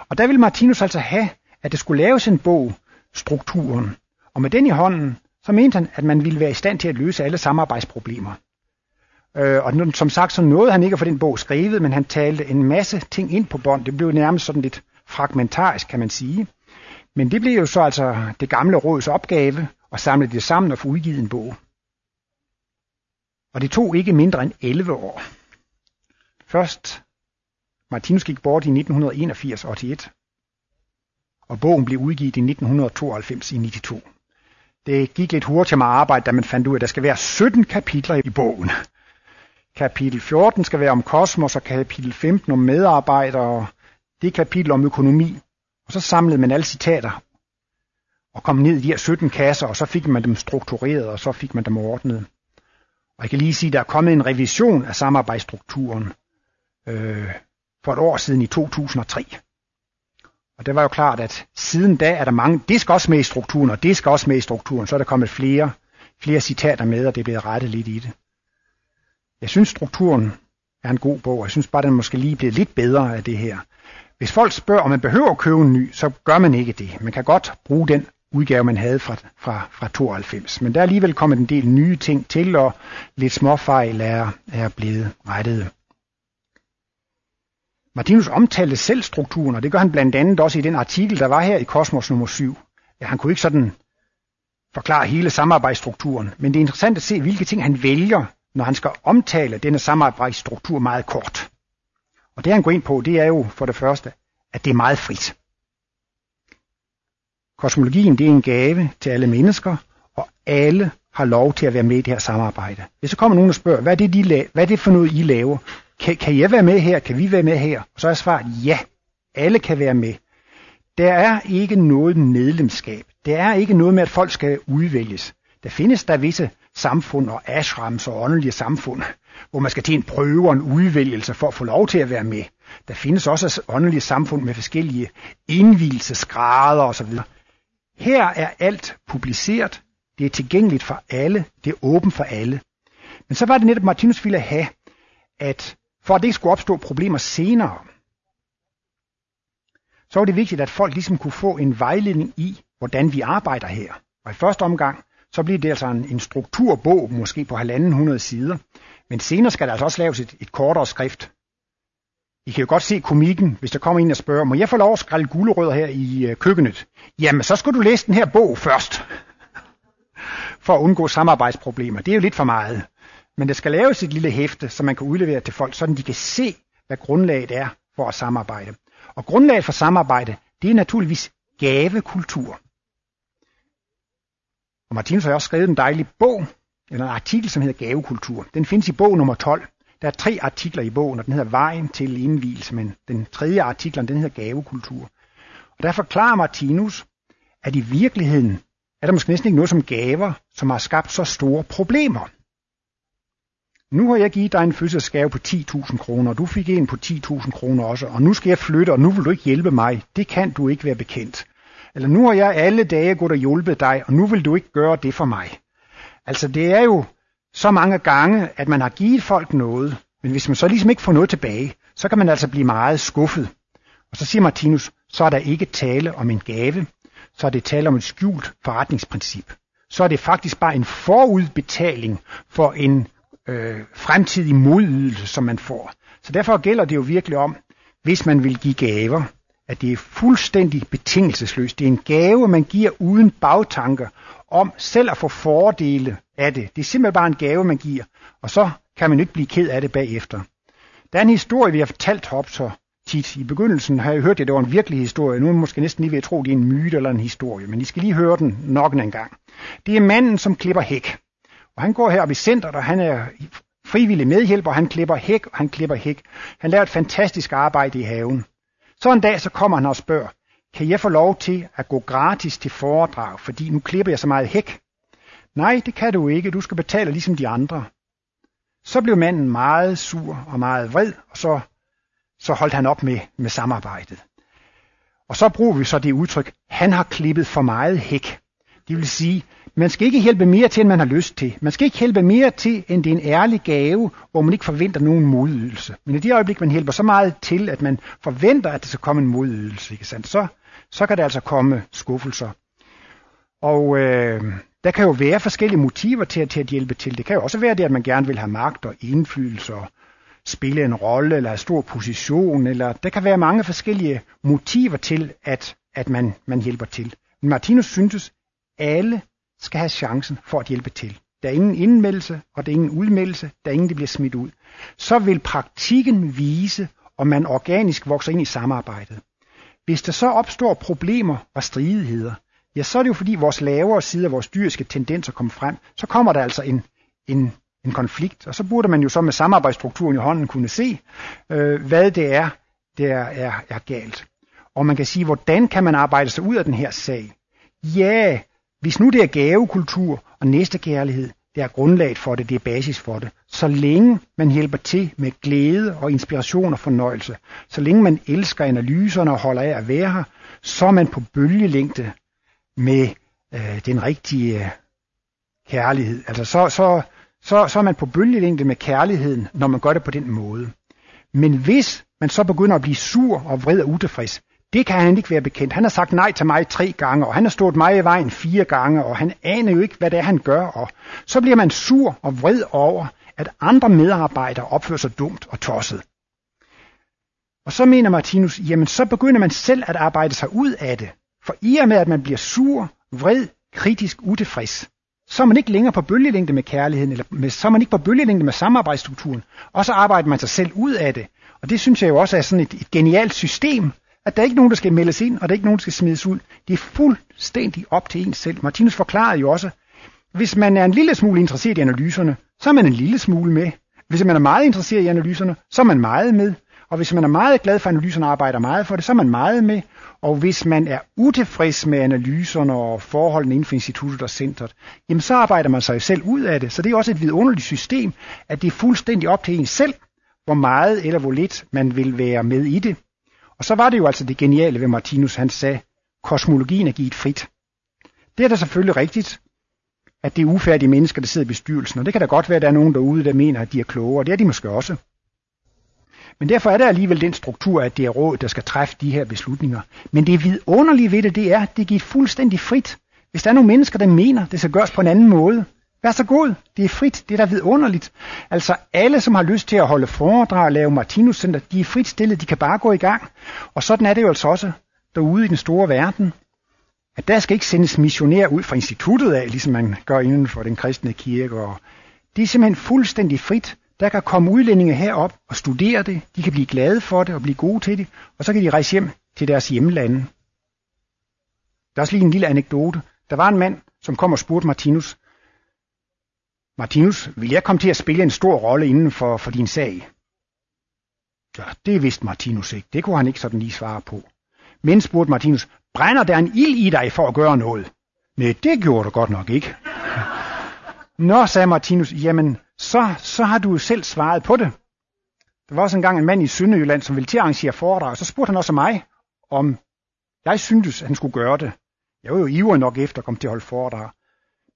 Og der vil Martinus altså have, at det skulle laves en bog, strukturen. Og med den i hånden, så mente han, at man ville være i stand til at løse alle samarbejdsproblemer. Øh, og som sagt, så nåede han ikke at få den bog skrevet, men han talte en masse ting ind på bånd. Det blev nærmest sådan lidt fragmentarisk, kan man sige. Men det blev jo så altså det gamle råds opgave at samle det sammen og få udgivet en bog. Og det tog ikke mindre end 11 år. Først Martinus gik bort i 1981-81, og bogen blev udgivet i 1992 i 92. Det gik lidt hurtigt med arbejde, da man fandt ud af, at der skal være 17 kapitler i bogen. Kapitel 14 skal være om kosmos, og kapitel 15 om medarbejdere, det kapitel om økonomi. Og så samlede man alle citater og kom ned i de her 17 kasser, og så fik man dem struktureret, og så fik man dem ordnet. Og jeg kan lige sige, at der er kommet en revision af samarbejdsstrukturen øh, for et år siden i 2003. Og det var jo klart, at siden da er der mange, det skal også med i strukturen, og det skal også med i strukturen, så er der kommet flere, flere citater med, og det er blevet rettet lidt i det. Jeg synes, strukturen er en god bog, jeg synes bare, den måske lige blevet lidt bedre af det her. Hvis folk spørger, om man behøver at købe en ny, så gør man ikke det. Man kan godt bruge den udgave, man havde fra, fra, fra 92. Men der er alligevel kommet en del nye ting til, og lidt småfejl er, er blevet rettet. Martinus omtalte selv strukturen, og det gør han blandt andet også i den artikel, der var her i Kosmos nummer 7. Ja, han kunne ikke sådan forklare hele samarbejdsstrukturen, men det er interessant at se, hvilke ting han vælger, når han skal omtale denne samarbejdsstruktur meget kort. Og det han går ind på, det er jo for det første, at det er meget frit. Kosmologien det er en gave til alle mennesker, og alle har lov til at være med i det her samarbejde. Hvis så kommer nogen og spørger, hvad er det, de la- hvad er det for noget, I laver? Kan, kan jeg være med her? Kan vi være med her? Og så er svaret ja. Alle kan være med. Der er ikke noget medlemskab. Der er ikke noget med, at folk skal udvælges. Der findes der visse samfund og ashrams og åndelige samfund, hvor man skal til en prøve og en udvælgelse for at få lov til at være med. Der findes også åndelige samfund med forskellige indvielsesgrader osv. Her er alt publiceret. Det er tilgængeligt for alle. Det er åbent for alle. Men så var det netop, Martinus ville have, at for at det ikke skulle opstå problemer senere, så var det vigtigt, at folk ligesom kunne få en vejledning i, hvordan vi arbejder her. Og i første omgang, så bliver det altså en, en strukturbog, måske på halvanden hundrede sider. Men senere skal der altså også laves et, et kortere skrift. I kan jo godt se komikken, hvis der kommer en og spørger, må jeg få lov at skrælle gulerødder her i øh, køkkenet? Jamen, så skal du læse den her bog først. (laughs) for at undgå samarbejdsproblemer. Det er jo lidt for meget. Men der skal laves et lille hæfte, som man kan udlevere til folk, så de kan se, hvad grundlaget er for at samarbejde. Og grundlaget for samarbejde, det er naturligvis gavekultur. Og Martinus har også skrevet en dejlig bog, eller en artikel, som hedder Gavekultur. Den findes i bog nummer 12. Der er tre artikler i bogen, og den hedder Vejen til indvielse, men den tredje artikel, den hedder Gavekultur. Og der forklarer Martinus, at i virkeligheden er der måske næsten ikke noget som gaver, som har skabt så store problemer. Nu har jeg givet dig en fødselsgave på 10.000 kroner, og du fik en på 10.000 kroner også, og nu skal jeg flytte, og nu vil du ikke hjælpe mig. Det kan du ikke være bekendt. Eller nu har jeg alle dage gået og hjulpet dig, og nu vil du ikke gøre det for mig. Altså det er jo så mange gange, at man har givet folk noget, men hvis man så ligesom ikke får noget tilbage, så kan man altså blive meget skuffet. Og så siger Martinus, så er der ikke tale om en gave, så er det tale om et skjult forretningsprincip. Så er det faktisk bare en forudbetaling for en øh, fremtidig modydelse, som man får. Så derfor gælder det jo virkelig om, hvis man vil give gaver, at det er fuldstændig betingelsesløst. Det er en gave, man giver uden bagtanker om selv at få fordele af det. Det er simpelthen bare en gave, man giver, og så kan man ikke blive ked af det bagefter. Der er en historie, vi har fortalt op så tit. I begyndelsen har jeg hørt, at det var en virkelig historie. Nu er man måske næsten lige ved at tro, at det er en myte eller en historie, men I skal lige høre den nok en gang. Det er manden, som klipper hæk. Og han går her i centret, og han er frivillig medhjælper, han klipper hæk, og han klipper hæk. Han laver et fantastisk arbejde i haven. Så en dag så kommer han og spørger, kan jeg få lov til at gå gratis til foredrag, fordi nu klipper jeg så meget hæk? Nej, det kan du ikke, du skal betale ligesom de andre. Så blev manden meget sur og meget vred, og så, så holdt han op med, med samarbejdet. Og så bruger vi så det udtryk, han har klippet for meget hæk. Det vil sige, man skal ikke hjælpe mere til, end man har lyst til. Man skal ikke hjælpe mere til, end det er en ærlig gave, hvor man ikke forventer nogen modydelse. Men i det øjeblik, man hjælper så meget til, at man forventer, at der skal komme en modydelse, ikke sandt? Så, så kan der altså komme skuffelser. Og øh, der kan jo være forskellige motiver til, til at hjælpe til. Det kan jo også være det, at man gerne vil have magt og indflydelse og spille en rolle eller have stor position. Eller der kan være mange forskellige motiver til, at, at man, man hjælper til. Men Martinus syntes, alle skal have chancen for at hjælpe til. Der er ingen indmeldelse, og der er ingen udmeldelse, der er ingen, der bliver smidt ud. Så vil praktikken vise, om man organisk vokser ind i samarbejdet. Hvis der så opstår problemer og stridigheder, ja, så er det jo fordi vores lavere side af vores dyriske tendenser kommer frem. Så kommer der altså en, en, en konflikt, og så burde man jo så med samarbejdsstrukturen i hånden kunne se, øh, hvad det er, der er, er galt. Og man kan sige, hvordan kan man arbejde sig ud af den her sag? Ja, hvis nu det er gavekultur og næstekærlighed, det er grundlaget for det, det er basis for det. Så længe man hjælper til med glæde og inspiration og fornøjelse, så længe man elsker analyserne og holder af at være her, så er man på bølgelængde med øh, den rigtige øh, kærlighed. Altså så, så, så, så er man på bølgelængde med kærligheden, når man gør det på den måde. Men hvis man så begynder at blive sur og vred og utilfreds, det kan han ikke være bekendt. Han har sagt nej til mig tre gange, og han har stået mig i vejen fire gange, og han aner jo ikke, hvad det er, han gør. Og så bliver man sur og vred over, at andre medarbejdere opfører sig dumt og tosset. Og så mener Martinus, jamen så begynder man selv at arbejde sig ud af det. For i og med, at man bliver sur, vred, kritisk, utilfreds, så er man ikke længere på bølgelængde med kærligheden, eller med, så er man ikke på bølgelængde med samarbejdsstrukturen, og så arbejder man sig selv ud af det. Og det synes jeg jo også er sådan et, et genialt system, at der er ikke nogen, der skal meldes ind, og der er ikke nogen, der skal smides ud. Det er fuldstændig op til en selv. Martinus forklarede jo også, hvis man er en lille smule interesseret i analyserne, så er man en lille smule med. Hvis man er meget interesseret i analyserne, så er man meget med. Og hvis man er meget glad for analyserne og arbejder meget for det, så er man meget med. Og hvis man er utilfreds med analyserne og forholdene inden for instituttet og centret, jamen så arbejder man sig selv ud af det. Så det er også et vidunderligt system, at det er fuldstændig op til en selv, hvor meget eller hvor lidt man vil være med i det. Og så var det jo altså det geniale ved Martinus, han sagde, kosmologien er givet frit. Det er da selvfølgelig rigtigt, at det er ufærdige mennesker, der sidder i bestyrelsen, og det kan da godt være, at der er nogen derude, der mener, at de er kloge, og det er de måske også. Men derfor er der alligevel den struktur, at det er råd, der skal træffe de her beslutninger. Men det vidunderlige ved det, det er, at det giver fuldstændig frit. Hvis der er nogle mennesker, der mener, det skal gøres på en anden måde, vær så god, det er frit, det er da vidunderligt. Altså alle, som har lyst til at holde foredrag og lave Martinus Center, de er frit stillet, de kan bare gå i gang. Og sådan er det jo altså også derude i den store verden at der skal ikke sendes missionærer ud fra instituttet af, ligesom man gør inden for den kristne kirke. Og det er simpelthen fuldstændig frit. Der kan komme udlændinge herop og studere det. De kan blive glade for det og blive gode til det. Og så kan de rejse hjem til deres hjemlande. Der er også lige en lille anekdote. Der var en mand, som kom og spurgte Martinus, Martinus, vil jeg komme til at spille en stor rolle inden for, for din sag? Ja, det vidste Martinus ikke. Det kunne han ikke sådan lige svare på. Men spurgte Martinus, Brænder der en ild i dig for at gøre noget? Nej, det gjorde du godt nok ikke. (laughs) Nå, sagde Martinus, jamen, så, så har du selv svaret på det. Der var også engang en mand i Sønderjylland, som ville til at arrangere foredrag, så spurgte han også mig, om jeg syntes, at han skulle gøre det. Jeg var jo ivrig nok efter at komme til at holde foredrag.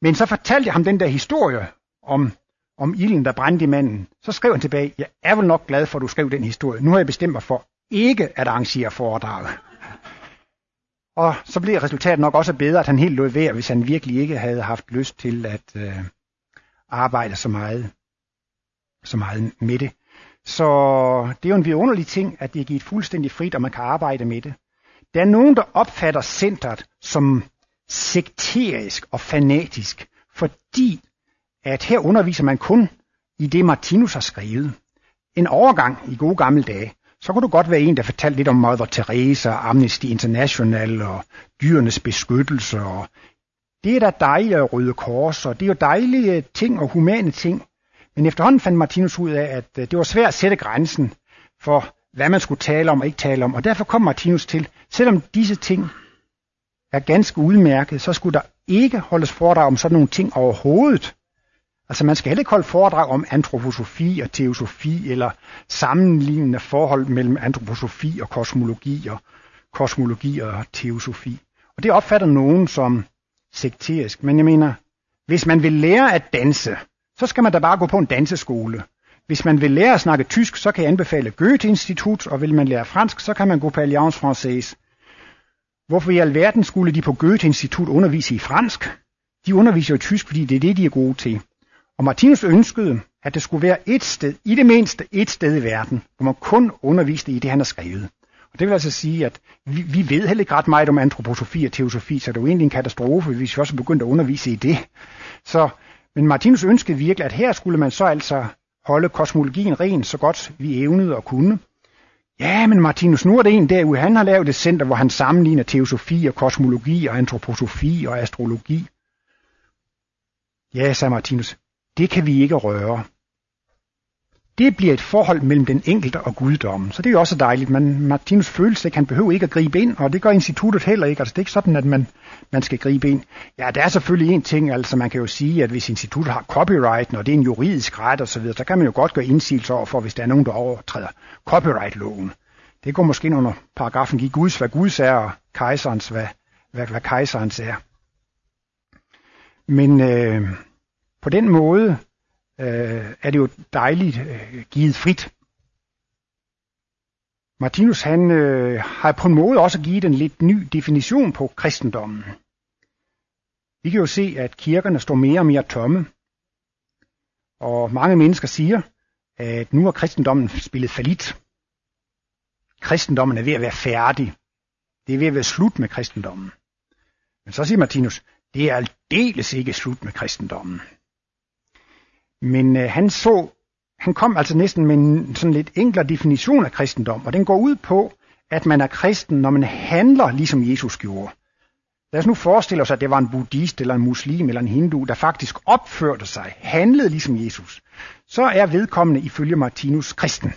Men så fortalte jeg ham den der historie om, om ilden, der brændte i manden. Så skrev han tilbage, jeg er vel nok glad for, at du skrev den historie. Nu har jeg bestemt mig for ikke at arrangere foredraget. (laughs) Og så blev resultatet nok også bedre, at han helt lod være, hvis han virkelig ikke havde haft lyst til at øh, arbejde så meget, så meget med det. Så det er jo en vidunderlig ting, at det er givet fuldstændig frit, og man kan arbejde med det. Der er nogen, der opfatter centret som sekterisk og fanatisk, fordi at her underviser man kun i det, Martinus har skrevet. En overgang i gode gamle dage, så kunne du godt være en, der fortalte lidt om Mother Teresa, Amnesty International og dyrenes beskyttelse. Og det er da dejlige røde kors, og det er jo dejlige ting og humane ting. Men efterhånden fandt Martinus ud af, at øh, det var svært at sætte grænsen for, hvad man skulle tale om og ikke tale om. Og derfor kom Martinus til, selvom disse ting er ganske udmærket, så skulle der ikke holdes foredrag om sådan nogle ting overhovedet. Altså man skal heller ikke holde foredrag om antroposofi og teosofi, eller sammenlignende forhold mellem antroposofi og kosmologi, og kosmologi og teosofi. Og det opfatter nogen som sekterisk. Men jeg mener, hvis man vil lære at danse, så skal man da bare gå på en danseskole. Hvis man vil lære at snakke tysk, så kan jeg anbefale Goethe-institut, og vil man lære fransk, så kan man gå på Alliance Française. Hvorfor i alverden skulle de på Goethe-institut undervise i fransk? De underviser jo tysk, fordi det er det, de er gode til. Og Martinus ønskede, at det skulle være et sted, i det mindste et sted i verden, hvor man kun underviste i det, han har skrevet. Og det vil altså sige, at vi, vi ved heller ikke ret meget om antroposofi og teosofi, så det er jo egentlig en katastrofe, hvis vi også begyndte at undervise i det. Så, men Martinus ønskede virkelig, at her skulle man så altså holde kosmologien ren så godt vi evnede og kunne. Ja, men Martinus, nu er det en derude, han har lavet et center, hvor han sammenligner teosofi og kosmologi og antroposofi og astrologi. Ja, sagde Martinus, det kan vi ikke røre. Det bliver et forhold mellem den enkelte og guddommen. Så det er jo også dejligt. Men Martinus følelse, han behøver ikke at gribe ind, og det gør instituttet heller ikke. Altså det er ikke sådan, at man, man skal gribe ind. Ja, der er selvfølgelig en ting, altså man kan jo sige, at hvis instituttet har copyright, og det er en juridisk ret osv., så, videre, så kan man jo godt gøre indsigelse over for, hvis der er nogen, der overtræder copyright-loven. Det går måske under paragrafen, give Guds, hvad Guds er, og kejserens, hvad, hvad, hvad kejserens er. Men øh, på den måde øh, er det jo dejligt øh, givet frit. Martinus han øh, har på en måde også givet en lidt ny definition på kristendommen. Vi kan jo se, at kirkerne står mere og mere tomme. Og mange mennesker siger, at nu har kristendommen spillet falit. Kristendommen er ved at være færdig. Det er ved at være slut med kristendommen. Men så siger Martinus, det er aldeles ikke slut med kristendommen. Men øh, han så, han kom altså næsten med en sådan lidt enklere definition af kristendom, og den går ud på, at man er kristen, når man handler ligesom Jesus gjorde. Lad os nu forestille os, at det var en buddhist, eller en muslim, eller en hindu, der faktisk opførte sig, handlede ligesom Jesus. Så er vedkommende ifølge Martinus kristen.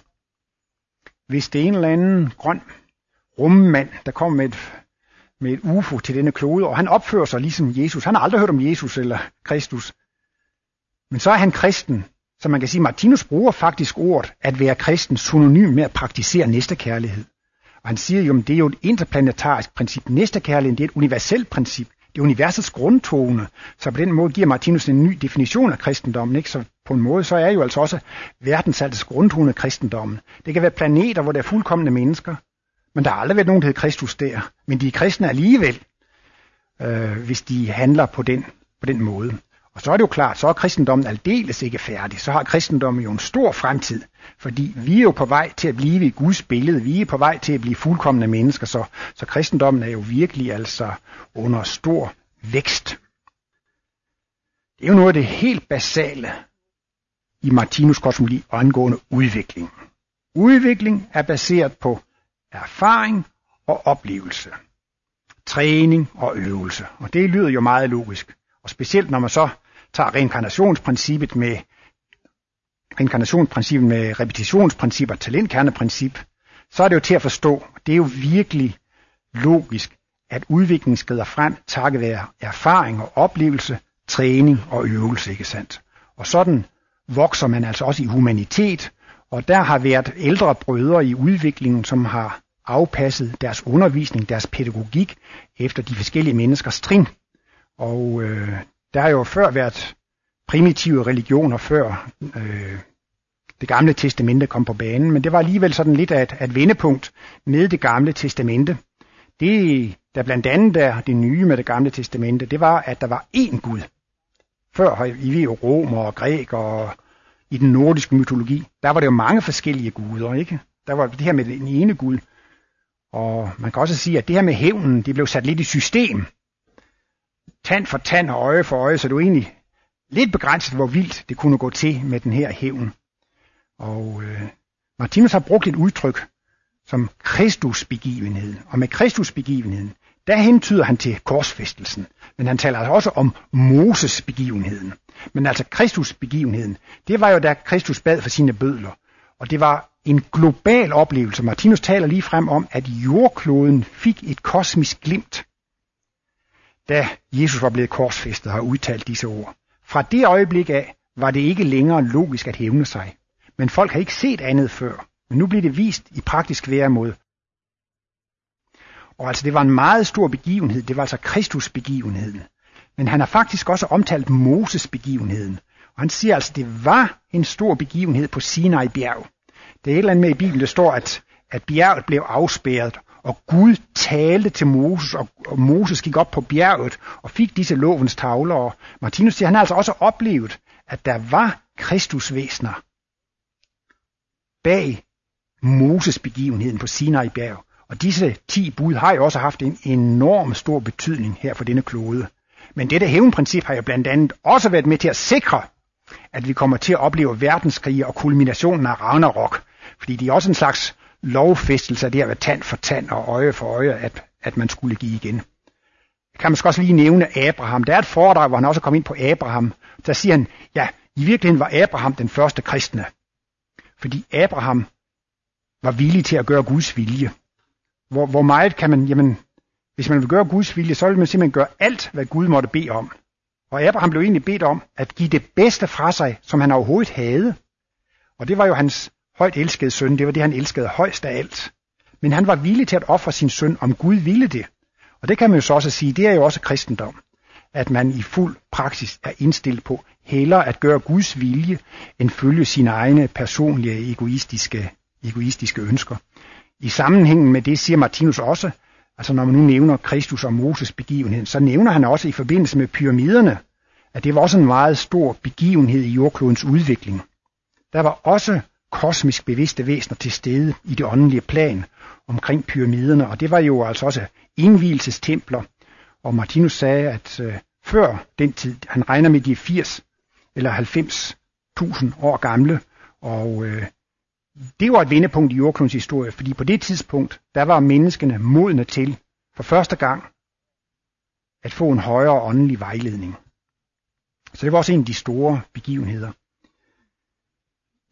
Hvis det er en eller anden grøn rummand, der kommer med et, med et UFO til denne klode, og han opfører sig ligesom Jesus. Han har aldrig hørt om Jesus eller Kristus. Men så er han kristen. Så man kan sige, Martinus bruger faktisk ordet at være kristen synonym med at praktisere næstekærlighed. Og han siger jo, at det er jo et interplanetarisk princip. Næstekærlighed det er et universelt princip. Det er universets grundtone. Så på den måde giver Martinus en ny definition af kristendommen. Ikke? Så på en måde, så er jo altså også verdensaltets grundtone kristendommen. Det kan være planeter, hvor der er fuldkommende mennesker, men der har aldrig været nogen, der hedder Kristus der. Men de er kristne alligevel, øh, hvis de handler på den, på den måde. Og så er det jo klart, så er kristendommen aldeles ikke færdig. Så har kristendommen jo en stor fremtid. Fordi vi er jo på vej til at blive i Guds billede. Vi er på vej til at blive fuldkommende mennesker. Så, så kristendommen er jo virkelig altså under stor vækst. Det er jo noget af det helt basale i Martinus kosmologi angående udvikling. Udvikling er baseret på erfaring og oplevelse. Træning og øvelse. Og det lyder jo meget logisk. Og specielt når man så tager reinkarnationsprincippet med reinkarnationsprincippet med repetitionsprincip og talentkerneprincip, så er det jo til at forstå. Det er jo virkelig logisk, at udviklingen skrider frem takket være erfaring og oplevelse, træning og øvelse, ikke sandt? Og sådan vokser man altså også i humanitet, og der har været ældre brødre i udviklingen, som har afpasset deres undervisning, deres pædagogik efter de forskellige menneskers trin. Og øh, der har jo før været primitive religioner før øh, det gamle testamente kom på banen, men det var alligevel sådan lidt af et, et vendepunkt med det gamle testamente. Det, der blandt andet er det nye med det gamle testamente, det var, at der var én Gud. Før i vi jo romer og græk og i den nordiske mytologi, der var det jo mange forskellige guder, ikke? Der var det her med den ene Gud. Og man kan også sige, at det her med hævnen, det blev sat lidt i system tand for tand og øje for øje, så du egentlig lidt begrænset, hvor vildt det kunne gå til med den her hævn. Og øh, Martinus har brugt et udtryk som Kristusbegivenheden. Og med Kristusbegivenheden, der hentyder han til korsfæstelsen. Men han taler altså også om Moses begivenheden. Men altså Kristusbegivenheden, det var jo da Kristus bad for sine bødler. Og det var en global oplevelse. Martinus taler lige frem om, at jordkloden fik et kosmisk glimt da Jesus var blevet korsfæstet, har udtalt disse ord. Fra det øjeblik af var det ikke længere logisk at hævne sig. Men folk har ikke set andet før. Men nu bliver det vist i praktisk væremåde. Og altså det var en meget stor begivenhed. Det var altså Kristus begivenheden. Men han har faktisk også omtalt Moses begivenheden. Og han siger altså, at det var en stor begivenhed på Sinai bjerg. Det er et eller andet med i Bibelen, der står, at, at bjerget blev afspærret, og Gud talte til Moses, og, Moses gik op på bjerget og fik disse lovens tavler. Og Martinus siger, han har altså også oplevet, at der var Kristusvæsner bag Moses begivenheden på Sinai bjerg. Og disse ti bud har jo også haft en enorm stor betydning her for denne klode. Men dette hævnprincip har jo blandt andet også været med til at sikre, at vi kommer til at opleve verdenskrige og kulminationen af Ragnarok. Fordi det er også en slags lovfæstelse af det at være tand for tand og øje for øje, at, at man skulle give igen. Kan man skal også lige nævne Abraham. Der er et foredrag, hvor han også kom ind på Abraham. Der siger han, ja, i virkeligheden var Abraham den første kristne. Fordi Abraham var villig til at gøre Guds vilje. Hvor, hvor meget kan man, jamen, hvis man vil gøre Guds vilje, så vil man simpelthen gøre alt, hvad Gud måtte bede om. Og Abraham blev egentlig bedt om at give det bedste fra sig, som han overhovedet havde. Og det var jo hans højt elskede søn, det var det, han elskede højst af alt. Men han var villig til at ofre sin søn, om Gud ville det. Og det kan man jo så også sige, det er jo også kristendom. At man i fuld praksis er indstillet på hellere at gøre Guds vilje, end følge sine egne personlige egoistiske, egoistiske ønsker. I sammenhængen med det siger Martinus også, altså når man nu nævner Kristus og Moses begivenheden, så nævner han også i forbindelse med pyramiderne, at det var også en meget stor begivenhed i jordklodens udvikling. Der var også kosmisk bevidste væsener til stede i det åndelige plan omkring pyramiderne, og det var jo altså også indvielsestempler. Og Martinus sagde, at øh, før den tid, han regner med de 80 eller 90.000 år gamle, og øh, det var et vendepunkt i jordklodens historie, fordi på det tidspunkt, der var menneskene modne til for første gang at få en højere åndelig vejledning. Så det var også en af de store begivenheder.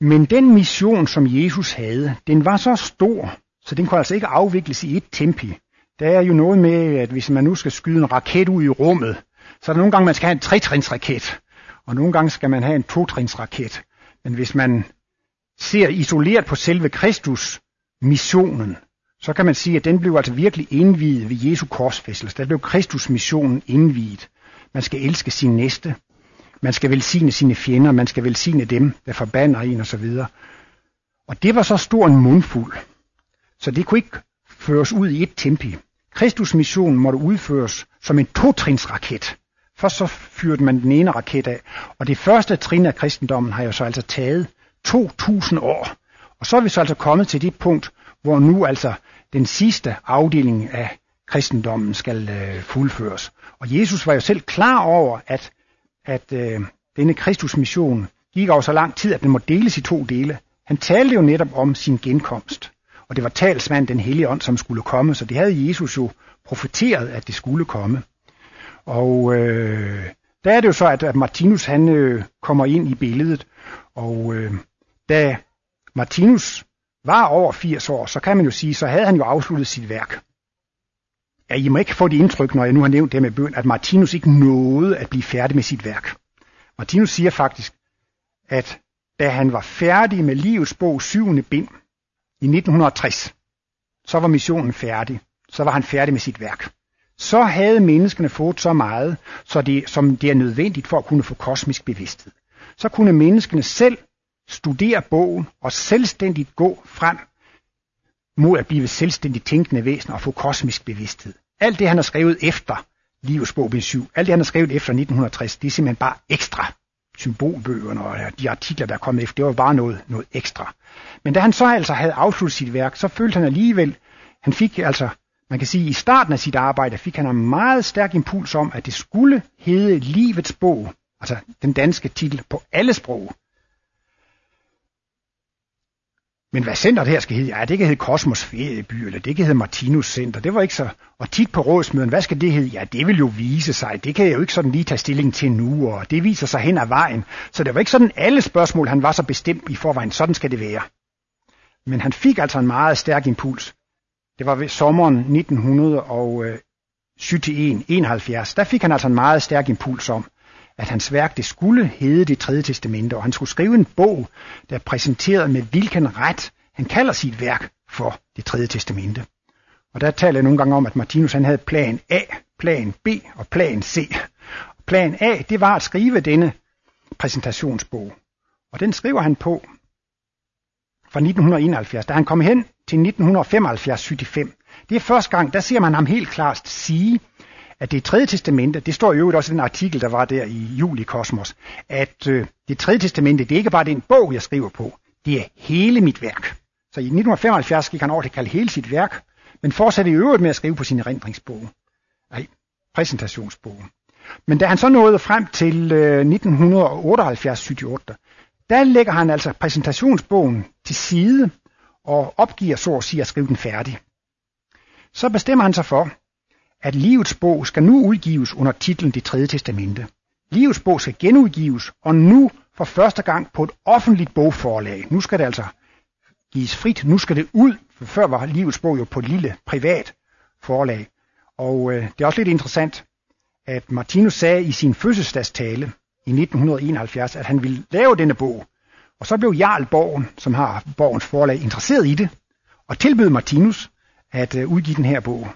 Men den mission, som Jesus havde, den var så stor, så den kunne altså ikke afvikles i et tempi. Der er jo noget med, at hvis man nu skal skyde en raket ud i rummet, så er der nogle gange, man skal have en tretrinsraket, og nogle gange skal man have en totrinsraket. Men hvis man ser isoleret på selve Kristus missionen, så kan man sige, at den blev altså virkelig indviet ved Jesu korsfæstelse. Der blev Kristus missionen indviet. Man skal elske sin næste man skal velsigne sine fjender, man skal velsigne dem, der forbander en osv. Og det var så stor en mundfuld, så det kunne ikke føres ud i et tempi. Kristus mission måtte udføres som en totrinsraket. Først så fyrede man den ene raket af, og det første trin af kristendommen har jo så altså taget 2000 år. Og så er vi så altså kommet til det punkt, hvor nu altså den sidste afdeling af kristendommen skal øh, fuldføres. Og Jesus var jo selv klar over, at, at øh, denne Kristusmission gik over så lang tid, at den må deles i to dele. Han talte jo netop om sin genkomst. Og det var talsmand den hellige ånd, som skulle komme, så det havde Jesus jo profeteret, at det skulle komme. Og øh, der er det jo så, at, at Martinus han øh, kommer ind i billedet, og øh, da Martinus var over 80 år, så kan man jo sige, så havde han jo afsluttet sit værk. Ja, I må ikke få det indtryk, når jeg nu har nævnt det med bøn, at Martinus ikke nåede at blive færdig med sit værk. Martinus siger faktisk, at da han var færdig med livets bog 7. bind i 1960, så var missionen færdig. Så var han færdig med sit værk. Så havde menneskene fået så meget, så det, som det er nødvendigt for at kunne få kosmisk bevidsthed. Så kunne menneskene selv studere bogen og selvstændigt gå frem mod at blive selvstændigt tænkende væsen og få kosmisk bevidsthed. Alt det, han har skrevet efter Livets bog 7, alt det, han har skrevet efter 1960, det er simpelthen bare ekstra. Symbolbøgerne og de artikler, der er kommet efter, det var bare noget, noget ekstra. Men da han så altså havde afsluttet sit værk, så følte han alligevel, han fik altså, man kan sige, i starten af sit arbejde, fik han en meget stærk impuls om, at det skulle hedde Livets bog, altså den danske titel på alle sprog. Men hvad centret her skal hedde? Ja, det kan hedde Kosmos Ferieby, eller det kan hedde Martinus Center. Det var ikke så... Og tit på rådsmøden, hvad skal det hedde? Ja, det vil jo vise sig. Det kan jeg jo ikke sådan lige tage stilling til nu, og det viser sig hen ad vejen. Så det var ikke sådan alle spørgsmål, han var så bestemt i forvejen. Sådan skal det være. Men han fik altså en meget stærk impuls. Det var ved sommeren 1971, 71. Øh, Der fik han altså en meget stærk impuls om, at hans værk det skulle hedde det tredje testamente, og han skulle skrive en bog, der præsenterede med hvilken ret han kalder sit værk for det tredje testamente. Og der taler jeg nogle gange om, at Martinus han havde plan A, plan B og plan C. Plan A, det var at skrive denne præsentationsbog. Og den skriver han på fra 1971. Da han kom hen til 1975-75, det er første gang, der ser man ham helt klart sige, at det tredje testamente, det står jo også i den artikel, der var der i juli Kosmos, at øh, det tredje testamente, det er ikke bare den bog, jeg skriver på, det er hele mit værk. Så i 1975 gik han over til at kalde hele sit værk, men fortsatte i øvrigt med at skrive på sin erindringsbog. Nej, præsentationsbog. Men da han så nåede frem til øh, 1978-78, der lægger han altså præsentationsbogen til side og opgiver så at sige at skrive den færdig. Så bestemmer han sig for, at livets bog skal nu udgives under titlen Det tredje testamente. Livets bog skal genudgives, og nu for første gang på et offentligt bogforlag. Nu skal det altså gives frit, nu skal det ud, for før var livets bog jo på et lille privat forlag. Og øh, det er også lidt interessant, at Martinus sagde i sin fødselsdagstale i 1971, at han ville lave denne bog. Og så blev Jarl Borgen, som har Borgens forlag, interesseret i det, og tilbød Martinus at øh, udgive den her bog.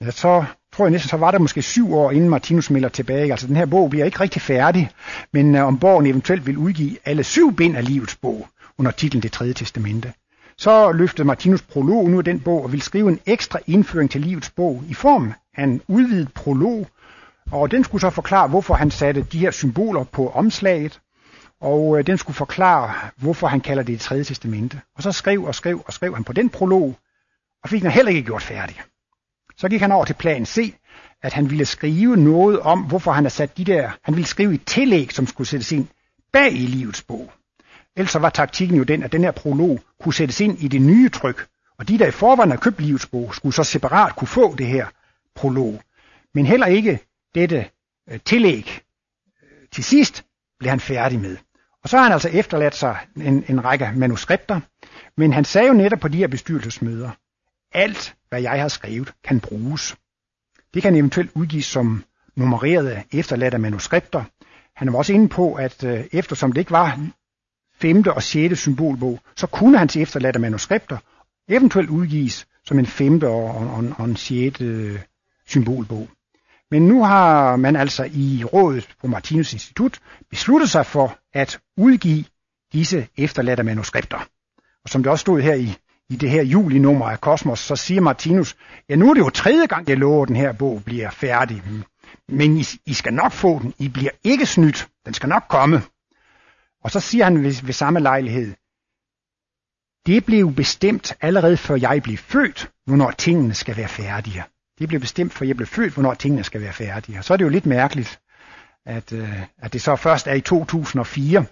Ja, så tror jeg næsten, så var der måske syv år, inden Martinus melder tilbage. Altså den her bog bliver ikke rigtig færdig, men uh, om Borgen eventuelt vil udgive alle syv bind af livets bog under titlen Det tredje testamente. Så løftede Martinus prolog nu af den bog og ville skrive en ekstra indføring til livets bog i form af en udvidet prolog, og den skulle så forklare, hvorfor han satte de her symboler på omslaget, og øh, den skulle forklare, hvorfor han kalder det det tredje testamente. Og så skrev og skrev og skrev han på den prolog, og fik den heller ikke gjort færdig. Så gik han over til plan C, at han ville skrive noget om, hvorfor han har sat de der, han ville skrive et tillæg, som skulle sættes ind bag i livets bog. Ellers var taktikken jo den, at den her prolog kunne sættes ind i det nye tryk, og de, der i forvejen har købt livets bog, skulle så separat kunne få det her prolog. Men heller ikke dette øh, tillæg øh, til sidst blev han færdig med. Og så har han altså efterladt sig en, en række manuskripter, men han sagde jo netop på de her bestyrelsesmøder, alt, hvad jeg har skrevet, kan bruges. Det kan eventuelt udgives som nummererede efterladte manuskripter. Han var også inde på, at øh, eftersom det ikke var femte og sjette symbolbog, så kunne hans efterladte manuskripter eventuelt udgives som en femte og, og, og en sjette øh, symbolbog. Men nu har man altså i rådet på Martinus Institut besluttet sig for at udgive disse efterladte manuskripter. Og som det også stod her i, i det her julinummer af Kosmos, så siger Martinus, ja nu er det jo tredje gang, jeg lover, at den her bog bliver færdig. Men I, I skal nok få den. I bliver ikke snydt. Den skal nok komme. Og så siger han ved, ved samme lejlighed, det blev bestemt allerede før jeg blev født, hvornår tingene skal være færdige. Det blev bestemt, for jeg blev født, hvornår tingene skal være færdige. Og så er det jo lidt mærkeligt, at, øh, at det så først er i 2004,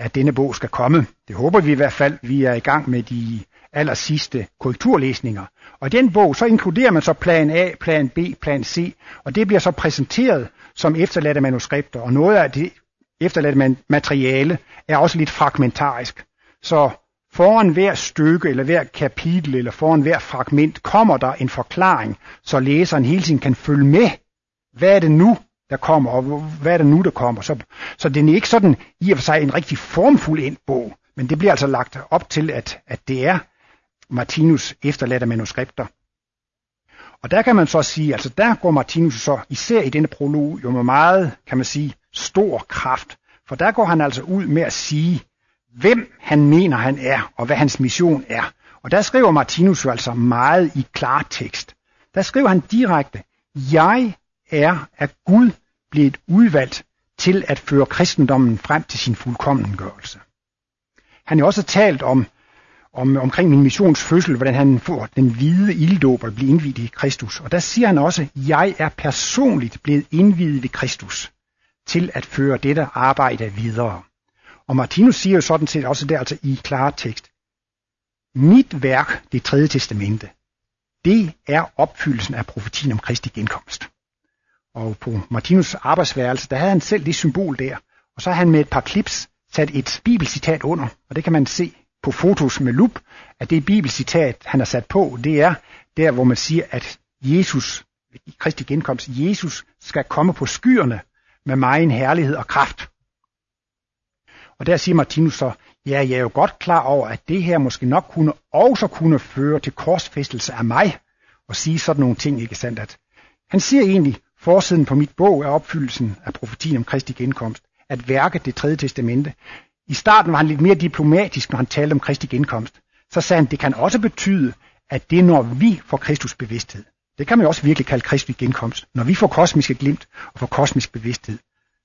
at denne bog skal komme. Det håber vi i hvert fald. Vi er i gang med de aller sidste korrekturlæsninger. Og i den bog, så inkluderer man så plan A, plan B, plan C, og det bliver så præsenteret som efterladte manuskripter, og noget af det efterladte materiale er også lidt fragmentarisk. Så foran hver stykke, eller hver kapitel, eller foran hver fragment, kommer der en forklaring, så læseren hele tiden kan følge med. Hvad er det nu, der kommer, og hvad er det nu, der kommer? Så, så den er ikke sådan i og for sig en rigtig formfuld ind bog, men det bliver altså lagt op til, at, at det er Martinus efterladte manuskripter. Og der kan man så sige, altså der går Martinus så især i denne prolog jo med meget, kan man sige, stor kraft. For der går han altså ud med at sige, hvem han mener han er, og hvad hans mission er. Og der skriver Martinus jo altså meget i klartekst. Der skriver han direkte, jeg er af Gud blevet udvalgt til at føre kristendommen frem til sin fuldkommengørelse. Han har også talt om, om omkring min missions fødsel, hvordan han får den hvide ilddåb at blive indvidet i Kristus. Og der siger han også, jeg er personligt blevet indvidet ved Kristus til at føre dette arbejde videre. Og Martinus siger jo sådan set også der altså i klar tekst, mit værk, det tredje testamente, det er opfyldelsen af profetien om Kristi genkomst. Og på Martinus arbejdsværelse, der havde han selv det symbol der. Og så har han med et par klips sat et bibelcitat under, og det kan man se på fotos med lup, at det bibelcitat, han har sat på, det er der, hvor man siger, at Jesus, i Kristi genkomst, Jesus skal komme på skyerne med megen herlighed og kraft. Og der siger Martinus så, ja, jeg er jo godt klar over, at det her måske nok kunne også kunne føre til korsfæstelse af mig, og sige sådan nogle ting, ikke sandt? At han siger egentlig, forsiden på mit bog er opfyldelsen af profetien om Kristi genkomst, at værke det tredje testamente. I starten var han lidt mere diplomatisk, når han talte om Kristi genkomst. Så sagde han, det kan også betyde, at det når vi får Kristus bevidsthed. Det kan man jo også virkelig kalde Kristi genkomst. Når vi får kosmiske glimt og får kosmisk bevidsthed,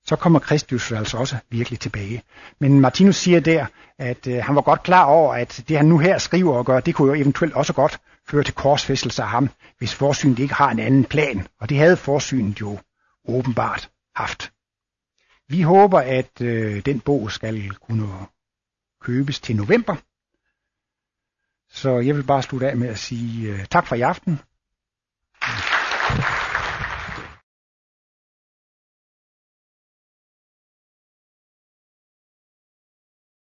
så kommer Kristus altså også virkelig tilbage. Men Martinus siger der, at øh, han var godt klar over, at det han nu her skriver og gør, det kunne jo eventuelt også godt føre til korsfæstelse af ham, hvis forsynet ikke har en anden plan. Og det havde forsynet jo åbenbart haft. Vi håber, at øh, den bog skal kunne købes til november. Så jeg vil bare slutte af med at sige øh, tak for i aften,